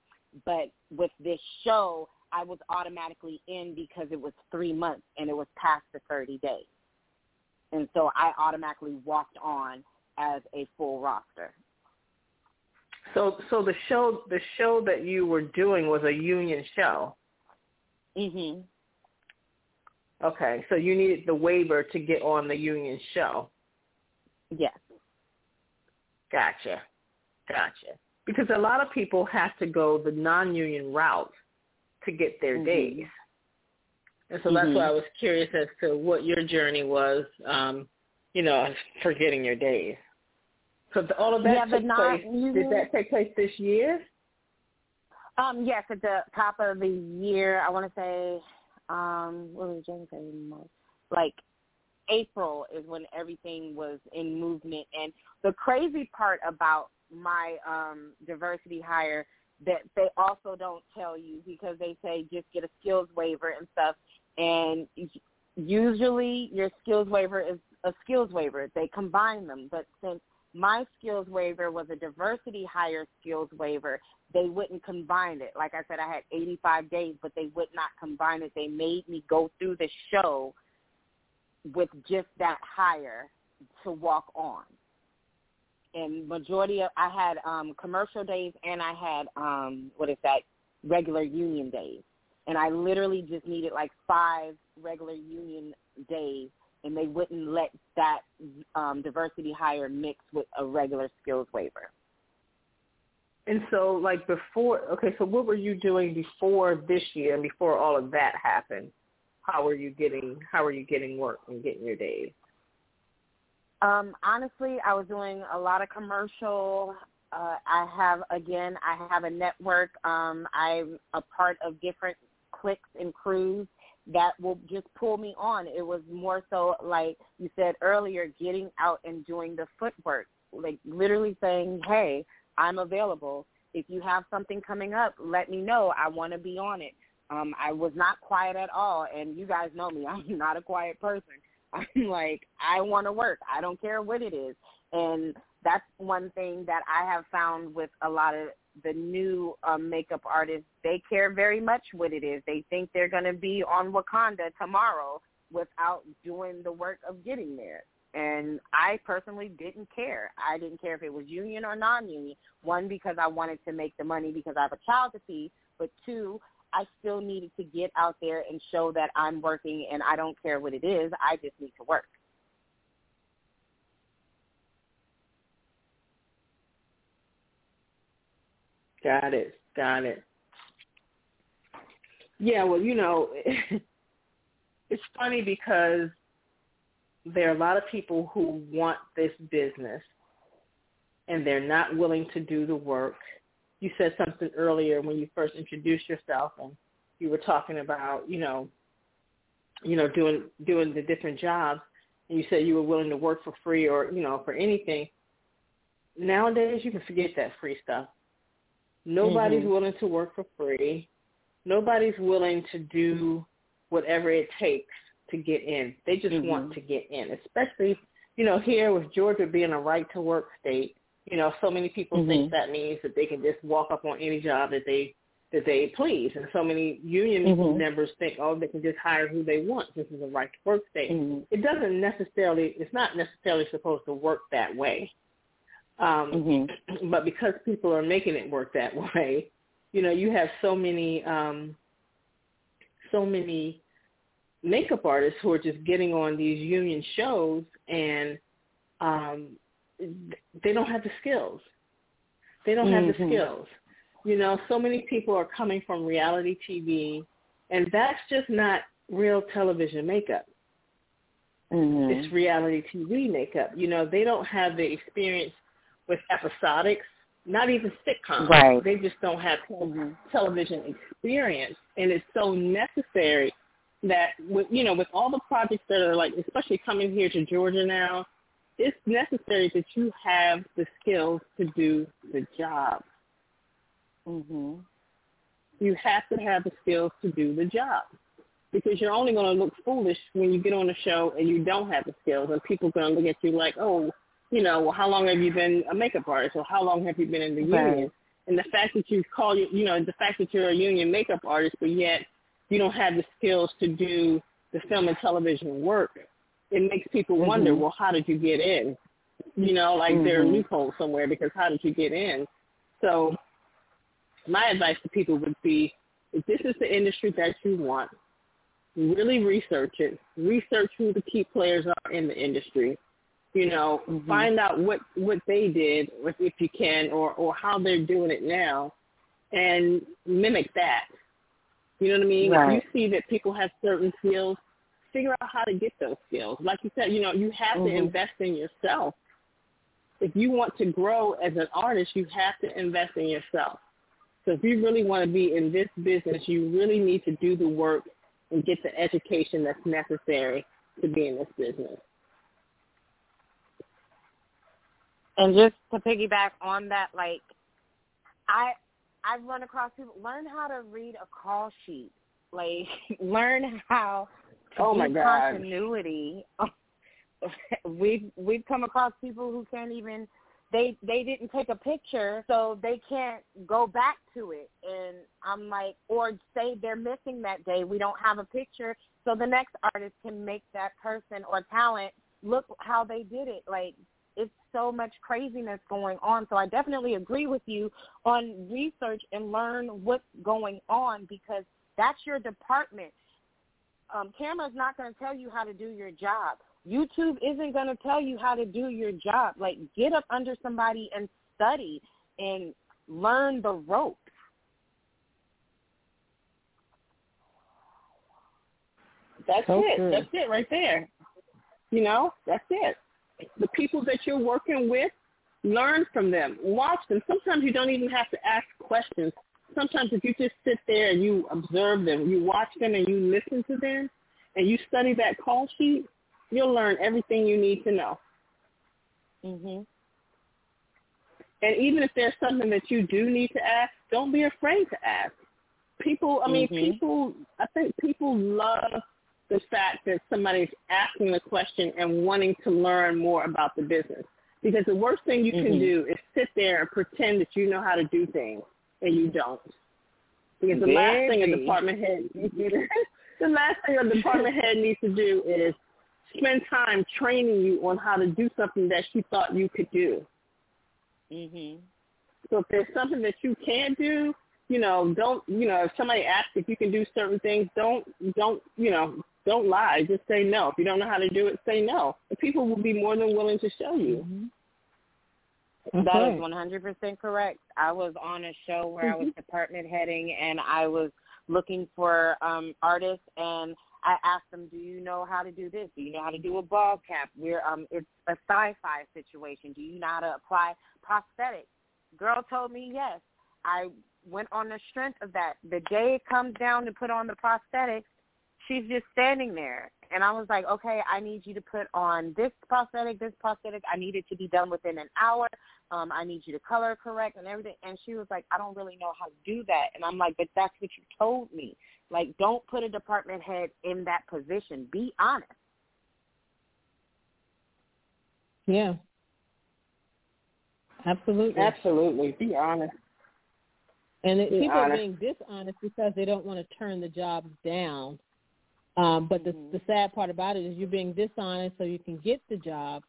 but with this show, I was automatically in because it was three months and it was past the 30 days. And so I automatically walked on as a full roster. So so the show the show that you were doing was a union show. Mhm. Okay, so you needed the waiver to get on the union show. Yes. Gotcha. Gotcha. Because a lot of people have to go the non-union route to get their mm-hmm. days. And so that's mm-hmm. why I was curious as to what your journey was, um, you know, for getting your days. So all of that yeah, took place. Did that take place this year? Um, yes, at the top of the year, I want to say um what was January March like April is when everything was in movement and the crazy part about my um diversity hire that they also don't tell you because they say just get a skills waiver and stuff and usually your skills waiver is a skills waiver they combine them but since my skills waiver was a diversity hire skills waiver. They wouldn't combine it. Like I said, I had 85 days, but they would not combine it. They made me go through the show with just that hire to walk on. And majority of I had um commercial days and I had um what is that regular union days. And I literally just needed like five regular union days and they wouldn't let that um, diversity hire mixed with a regular skills waiver. And so, like before, okay, so what were you doing before this year and before all of that happened? How were you getting How were you getting work and getting your days? Um, honestly, I was doing a lot of commercial. Uh, I have again, I have a network. Um, I'm a part of different cliques and crews that will just pull me on. It was more so like you said earlier, getting out and doing the footwork, like literally saying, "Hey, I'm available. If you have something coming up, let me know. I want to be on it. Um, I was not quiet at all, and you guys know me. I'm not a quiet person. I'm like, I want to work. I don't care what it is. And that's one thing that I have found with a lot of the new um, makeup artists. They care very much what it is. They think they're going to be on Wakanda tomorrow without doing the work of getting there. And I personally didn't care. I didn't care if it was union or non-union. One, because I wanted to make the money because I have a child to feed. But two, I still needed to get out there and show that I'm working and I don't care what it is. I just need to work. Got it. Got it. Yeah, well, you know, it's funny because there are a lot of people who want this business and they're not willing to do the work. You said something earlier when you first introduced yourself and you were talking about, you know, you know, doing doing the different jobs and you said you were willing to work for free or, you know, for anything. Nowadays you can forget that free stuff. Nobody's mm-hmm. willing to work for free. Nobody's willing to do whatever it takes to get in. They just mm-hmm. want to get in, especially, you know, here with Georgia being a right to work state, you know, so many people mm-hmm. think that means that they can just walk up on any job that they that they please. And so many union mm-hmm. members think, oh, they can just hire who they want. This is a right to work state. Mm-hmm. It doesn't necessarily, it's not necessarily supposed to work that way. Um, mm-hmm. But because people are making it work that way, you know, you have so many, um, so many makeup artists who are just getting on these union shows and um they don't have the skills. They don't have mm-hmm. the skills. You know, so many people are coming from reality TV and that's just not real television makeup. Mm-hmm. It's reality TV makeup. You know, they don't have the experience with episodics, not even sitcoms. Right. They just don't have mm-hmm. television experience and it's so necessary that with you know with all the projects that are like especially coming here to Georgia now, it's necessary that you have the skills to do the job. Mhm. You have to have the skills to do the job because you're only going to look foolish when you get on a show and you don't have the skills, and people are going to look at you like, oh, you know, well, how long have you been a makeup artist, or how long have you been in the right. union? And the fact that you call you, you know, the fact that you're a union makeup artist, but yet you don't have the skills to do the film and television work, it makes people mm-hmm. wonder, well, how did you get in? You know, like mm-hmm. there are loopholes somewhere because how did you get in? So my advice to people would be, if this is the industry that you want, really research it. Research who the key players are in the industry. You know, mm-hmm. find out what what they did, if you can, or or how they're doing it now, and mimic that. You know what I mean? Right. If you see that people have certain skills, figure out how to get those skills. Like you said, you know, you have mm-hmm. to invest in yourself. If you want to grow as an artist, you have to invest in yourself. So if you really want to be in this business, you really need to do the work and get the education that's necessary to be in this business. And just to piggyback on that, like I I've run across people learn how to read a call sheet. Like learn how oh my God. continuity. we've we've come across people who can't even they they didn't take a picture so they can't go back to it and I'm like or say they're missing that day we don't have a picture so the next artist can make that person or talent look how they did it like it's so much craziness going on. So I definitely agree with you on research and learn what's going on because that's your department. Um, camera's not going to tell you how to do your job. YouTube isn't going to tell you how to do your job. Like, get up under somebody and study and learn the ropes. That's So it. That's it right there. You know, that's it. The people that you're working with, learn from them. Watch them. Sometimes you don't even have to ask questions. Sometimes if you just sit there and you observe them, you watch them and you listen to them, and you study that call sheet, you'll learn everything you need to know. Mhm. And even if there's something that you do need to ask, don't be afraid to ask. People, I mean, Mhm. people, I think people love the fact that somebody's asking the question and wanting to learn more about the business. Because the worst thing you can Mhm. do is sit there and pretend that you know how to do things and you don't. Because the last thing a department head, the last thing a department head needs to do is spend time training you on how to do something that she thought you could do. Mhm. So if there's something that you can do, you know, don't you know, if somebody asks if you can do certain things, don't don't you know, don't lie. Just say no. If you don't know how to do it, say no. And people will be more than willing to show you. That is 100% correct. I was on a show where I was department heading and I was looking for um artists and I asked them, "Do you know how to do this? Do you know how to do a bald cap? We're um it's a sci-fi situation. Do you know how to apply prosthetics?" Girl told me yes. I went on the strength of that. The day it comes down to put on the prosthetics, she's just standing there. And I was like, okay, I need you to put on this prosthetic, this prosthetic. I need it to be done within an hour. Um, I need you to color correct and everything. And she was like, I don't really know how to do that. And I'm like, but that's what you told me. Like, don't put a department head in that position. Be honest. Yeah. Absolutely. Absolutely. Be honest. And it, Be people are being dishonest because they don't want to turn the jobs down. Um, but Mhm. the the sad part about it is you're being dishonest so you can get the job.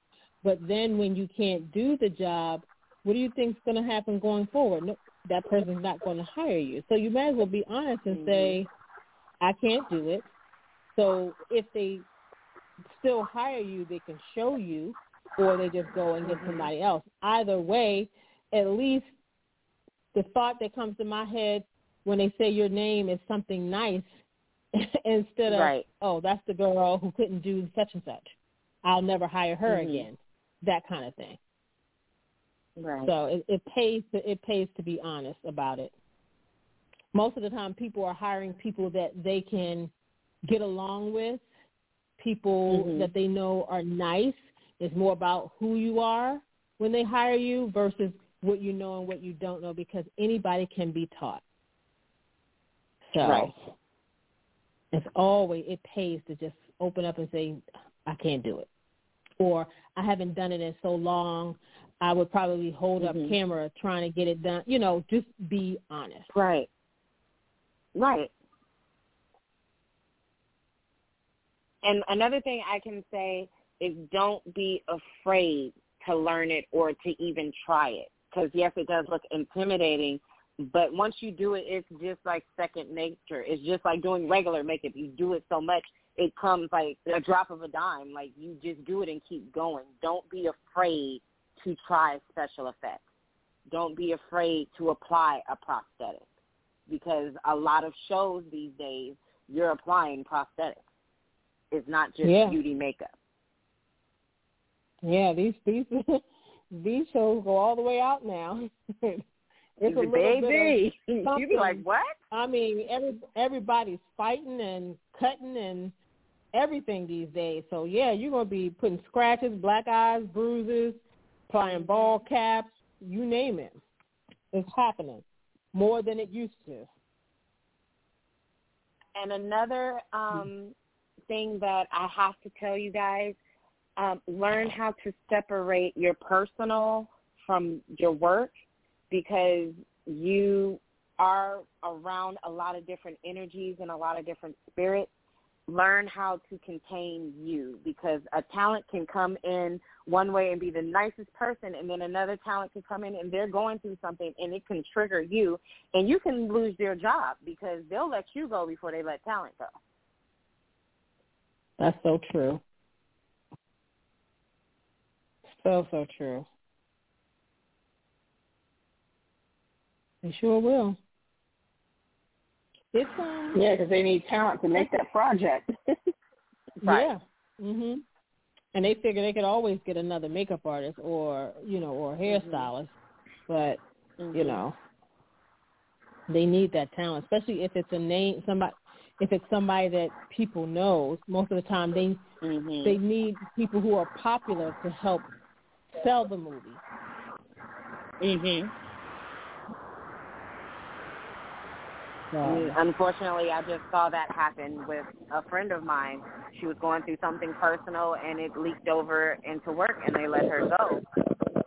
But then when you can't do the job, what do you think's going to happen going forward? No, that person's not going to hire you. So you might as well be honest and Mhm. say, I can't do it. So if they still hire you, they can show you, or they just go and get somebody else. Either way, at least the thought that comes to my head when they say your name is something nice instead of Right. oh that's the girl who couldn't do such and such i'll never hire her Mhm. again that kind of thing Right. so it, it pays to it pays to be honest about it most of the time people are hiring people that they can get along with people Mhm. that they know are nice it's more about who you are when they hire you versus what you know and what you don't know because anybody can be taught so Right. It's always it pays to just open up and say I can't do it, or I haven't done it in so long. I would probably hold Mhm. up camera trying to get it done. You know, just be honest. Right. Right. And another thing I can say is don't be afraid to learn it or to even try it. Because yes, it does look intimidating, but once you do it, it's just like second nature. It's just like doing regular makeup. You do it so much, it comes like a drop of a dime. Like you just do it and keep going. Don't be afraid to try special effects. Don't be afraid to apply a prosthetic because a lot of shows these days you're applying prosthetics. It's not just Yeah. beauty makeup. Yeah, these these these shows go all the way out now. it's a baby. bit of you be like, what? I mean, every everybody's fighting and cutting and everything these days. So yeah, you're gonna be putting scratches, black eyes, bruises, applying bald caps, you name it. It's happening more than it used to. And another um, thing that I have to tell you guys, um, learn how to separate your personal from your work because you are around a lot of different energies and a lot of different spirits. Learn how to contain you because a talent can come in one way and be the nicest person and then another talent can come in and they're going through something and it can trigger you and you can lose your job because they'll let you go before they let talent go. That's so true. So so true. They sure will. It's um yeah, because they need talent to make that project. right. Yeah. Mhm. And they figure they could always get another makeup artist or you know or hairstylist, mm-hmm. but mm-hmm. you know they need that talent, especially if it's a name somebody if it's somebody that people knows. Most of the time they mm-hmm. they need people who are popular to help sell the movie. Mhm. Unfortunately, I just saw that happen with a friend of mine. She was going through something personal, and it leaked over into work, and they let her go.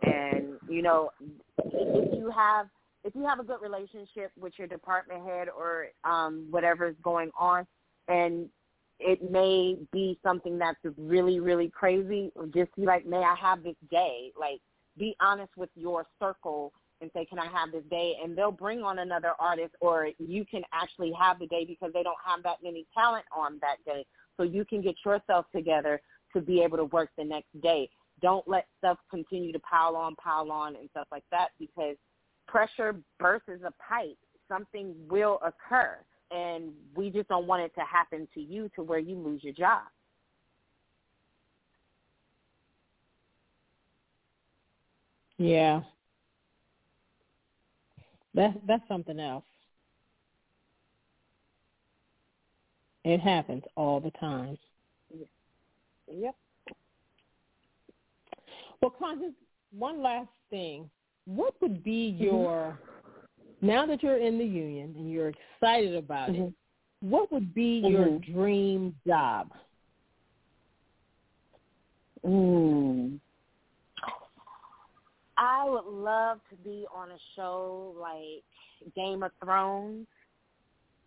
And you know, if you have if you have a good relationship with your department head or um, whatever is going on, and it may be something that's really really crazy, just be like, may I have this day? Like, be honest with your circle and say, can I have this day? And they'll bring on another artist or you can actually have the day because they don't have that many talent on that day. So you can get yourself together to be able to work the next day. Don't let stuff continue to pile on, pile on and stuff like that because pressure bursts a pipe. Something will occur and we just don't want it to happen to you to where you lose your job. Yeah, that's that's something else. It happens all the time. Yep. Well, Constance, one last thing. What would be mm-hmm. your now that you're in the union and you're excited about mm-hmm. it? What would be mm-hmm. your dream job? Mm. I would love to be on a show like Game of Thrones.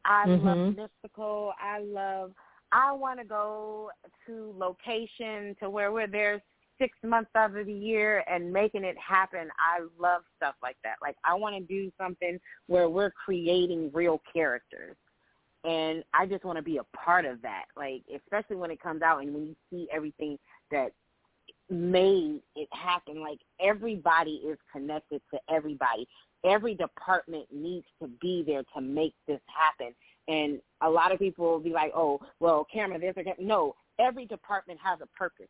I mm-hmm. love mystical. I love. I want to go to location to where we're there six months out of the year and making it happen. I love stuff like that. Like I want to do something where we're creating real characters. And I just want to be a part of that. Like especially when it comes out and when you see everything that made it happen. Like everybody is connected to everybody. Every department needs to be there to make this happen. And a lot of people will be like, oh, well, camera this or that. No, every department has a purpose.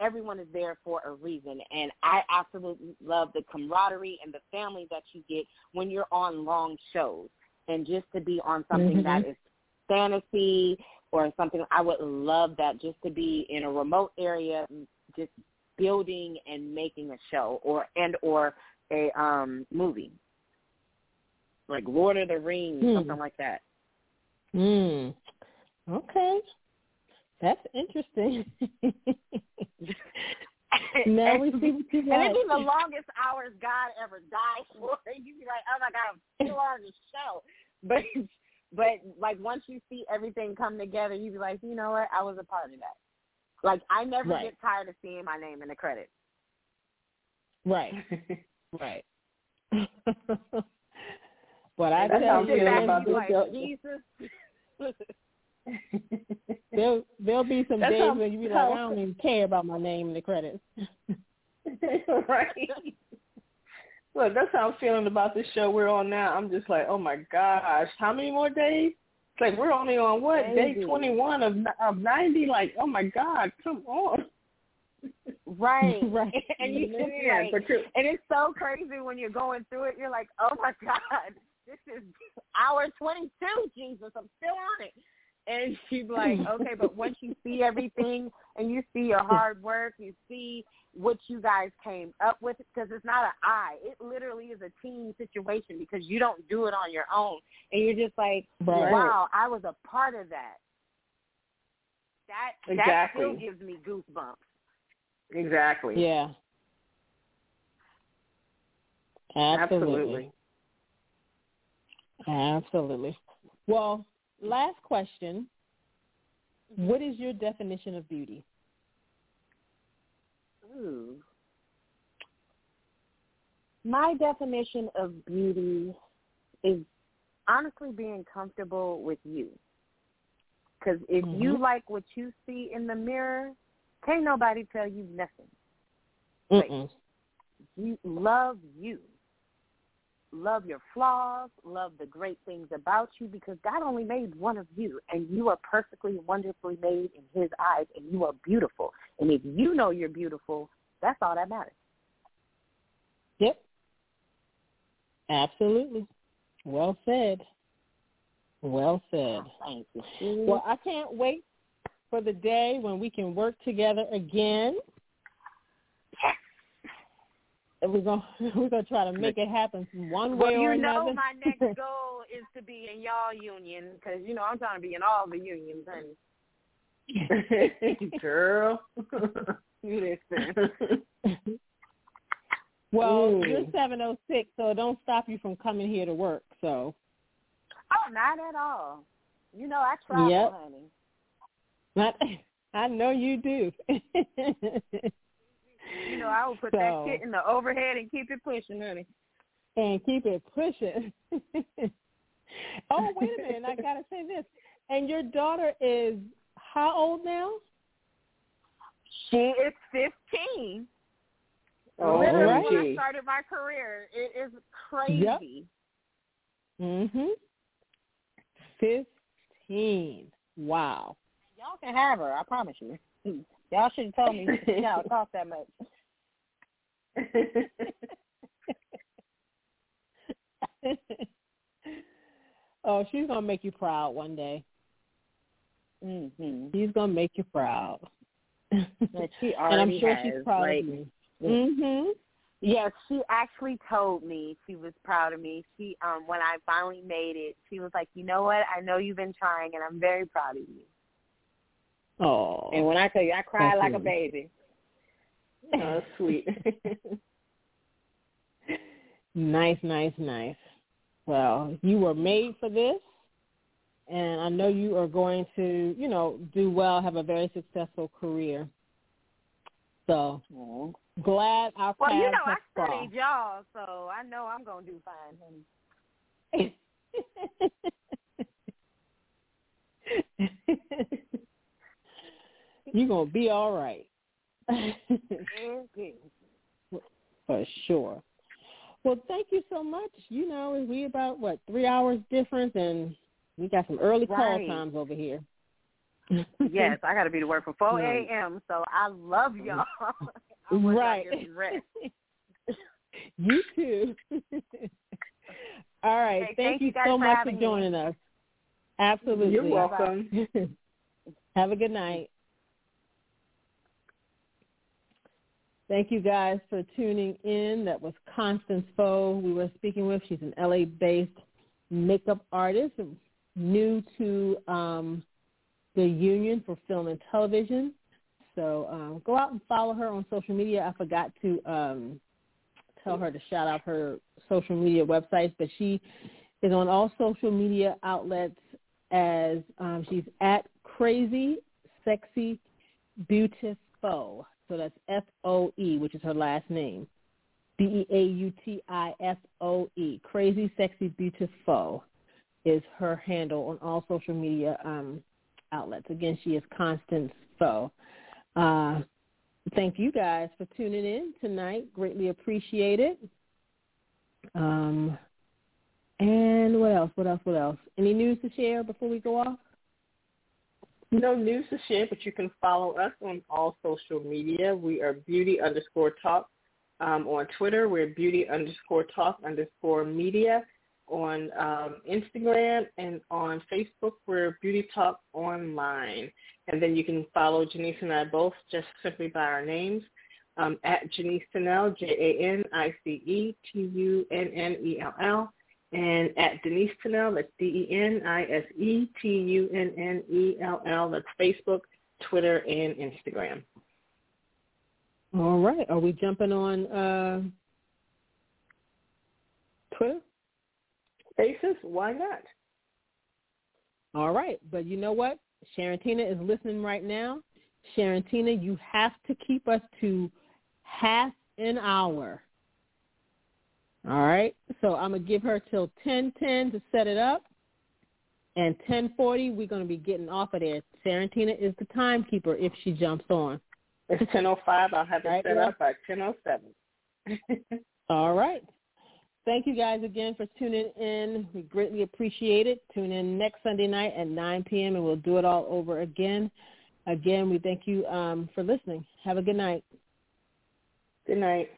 Everyone is there for a reason. And I absolutely love the camaraderie and the family that you get when you're on long shows. And just to be on something mm-hmm. that is fantasy or something, I would love that just to be in a remote area, just building and making a show or and or a um movie like Lord of the Rings, hmm. something like that. Hmm. Okay. That's interesting. now we see what you And it'd be the longest hours God ever died for. You'd be like, oh my God, I'm still on the show. But but like once you see everything come together, you'd be like, you know what? I was a part of that. Like I never right. get tired of seeing my name in the credits. Right. right. but I tell you about like, Jesus. there'll there'll be some That's days when you be like, I don't even care about my name in the credits. right. Look, that's how I'm feeling about this show we're on now. I'm just like, oh my gosh, how many more days? It's like we're only on what day twenty one of of ninety. Like, oh my God, come on. Right, right. And you just like, and it's so crazy when you're going through it. You're like, oh my God, this is hour twenty two. Jesus, I'm still on it. And she's like, okay, but once you see everything and you see your hard work, you see what you guys came up with because it's not an I. It literally is a team situation because you don't do it on your own. And you're just like, right. wow, I was a part of that. That exactly. that still gives me goosebumps. Exactly. Yeah. Absolutely. Absolutely. Absolutely. Well, last question. What is your definition of beauty? Ooh. My definition of beauty is honestly being comfortable with you. Because if mm-hmm. you like what you see in the mirror, can't nobody tell you nothing. Mm-mm. You love you. Love your flaws, love the great things about you because God only made one of you and you are perfectly wonderfully made in his eyes and you are beautiful. And if you know you're beautiful, that's all that matters. Yep. Absolutely. Well said. Well said. Oh, thank you. Well, I can't wait for the day when we can work together again. And we're gonna we're gonna try to make it happen one way well, or you know another. my next goal is to be in y'all union because you know I'm trying to be in all the unions, honey. Girl. Listen. well, Ooh. you're seven oh six, so it don't stop you from coming here to work. So Oh, not at all. You know I travel, Yep. honey. not I know you do. You know I will put So- that shit in the overhead and keep it pushing, honey. and keep it pushing. oh, wait a minute, I gotta say this. And your daughter is how old now? She is 15. Oh, Literally, when I started my career, it is crazy. Yep. Mhm. Fifteen. Wow. Y'all can have her, I promise you. Y'all should have told me y'all cost that much. oh, she's gonna make you proud one day. Mm-hmm. She's gonna make you proud. And she and I'm already sure has. she's proud like, of you. Mhm. Yes, she actually told me she was proud of me. She um when I finally made it, she was like, "You know what? I know you've been trying and I'm very proud of you." Oh. And when I tell you I cried That's like a baby. oh, sweet. Nice, nice, nice. Well, you were made for this, and I know you are going to, you know, do well, have a very successful career. So glad our Well, you paths know, I studied y'all, so I know I'm gonna do fine, honey. You're gonna be all right. Yeah, For sure. Well, thank you so much. You know, we about what three hours difference, and we got some early call Right. times over here. Yes, I got to be to work for 4 a.m. So I love y'all. I y'all right. rest. you too. All right. Okay, thank, thank you you so for much for having me. joining us. Absolutely. You're welcome. Have a good night. Thank you guys for tuning in. That was Constance Foe we were speaking with. She's an LA-based makeup artist, new to um, the Union for Film and Television. So um, go out and follow her on social media. I forgot to um, tell her to shout out her social media websites, but she is on all social media outlets as um, she's at Crazy Sexy Beautifoe. So that's F O E, which is her last name. B E A U T I F O E. Crazy Sexy Beautifoe is her handle on all social media um, outlets. Again, she is Constance Foe. Uh, thank you guys for tuning in tonight. Greatly appreciate it. Um, and what else? What else? What else? Any news to share before we go off? No news to share, but you can follow us on all social media. We are beauty underscore talk um, on Twitter. We're beauty underscore talk underscore media on um, Instagram and on Facebook. We're beauty talk online. And then you can follow Janice and I both just simply by our names um, at Janice Tunnell, J-A-N-I-C-E T-U-N-N-E-L-L and at Denise Tunnell, that's D-E-N-I-S-E-T-U-N-N-E-L-L. That's Facebook, Twitter, and Instagram. All right. Are we jumping on uh, Twitter? Spaces, why not? All right. But you know what? Sharon Tina is listening right now. Sharon Tina, you have to keep us to half an hour. All right. So I'm going to give her till 1010 to set it up. And 1040, we're going to be getting off of there. Sarantina is the timekeeper if she jumps on. It's 1005. I'll have it right, set yeah. up by 1007. All right. Thank you guys again for tuning in. We greatly appreciate it. Tune in next Sunday night at 9 p.m. and we'll do it all over again. Again, we thank you um, for listening. Have a good night. Good night.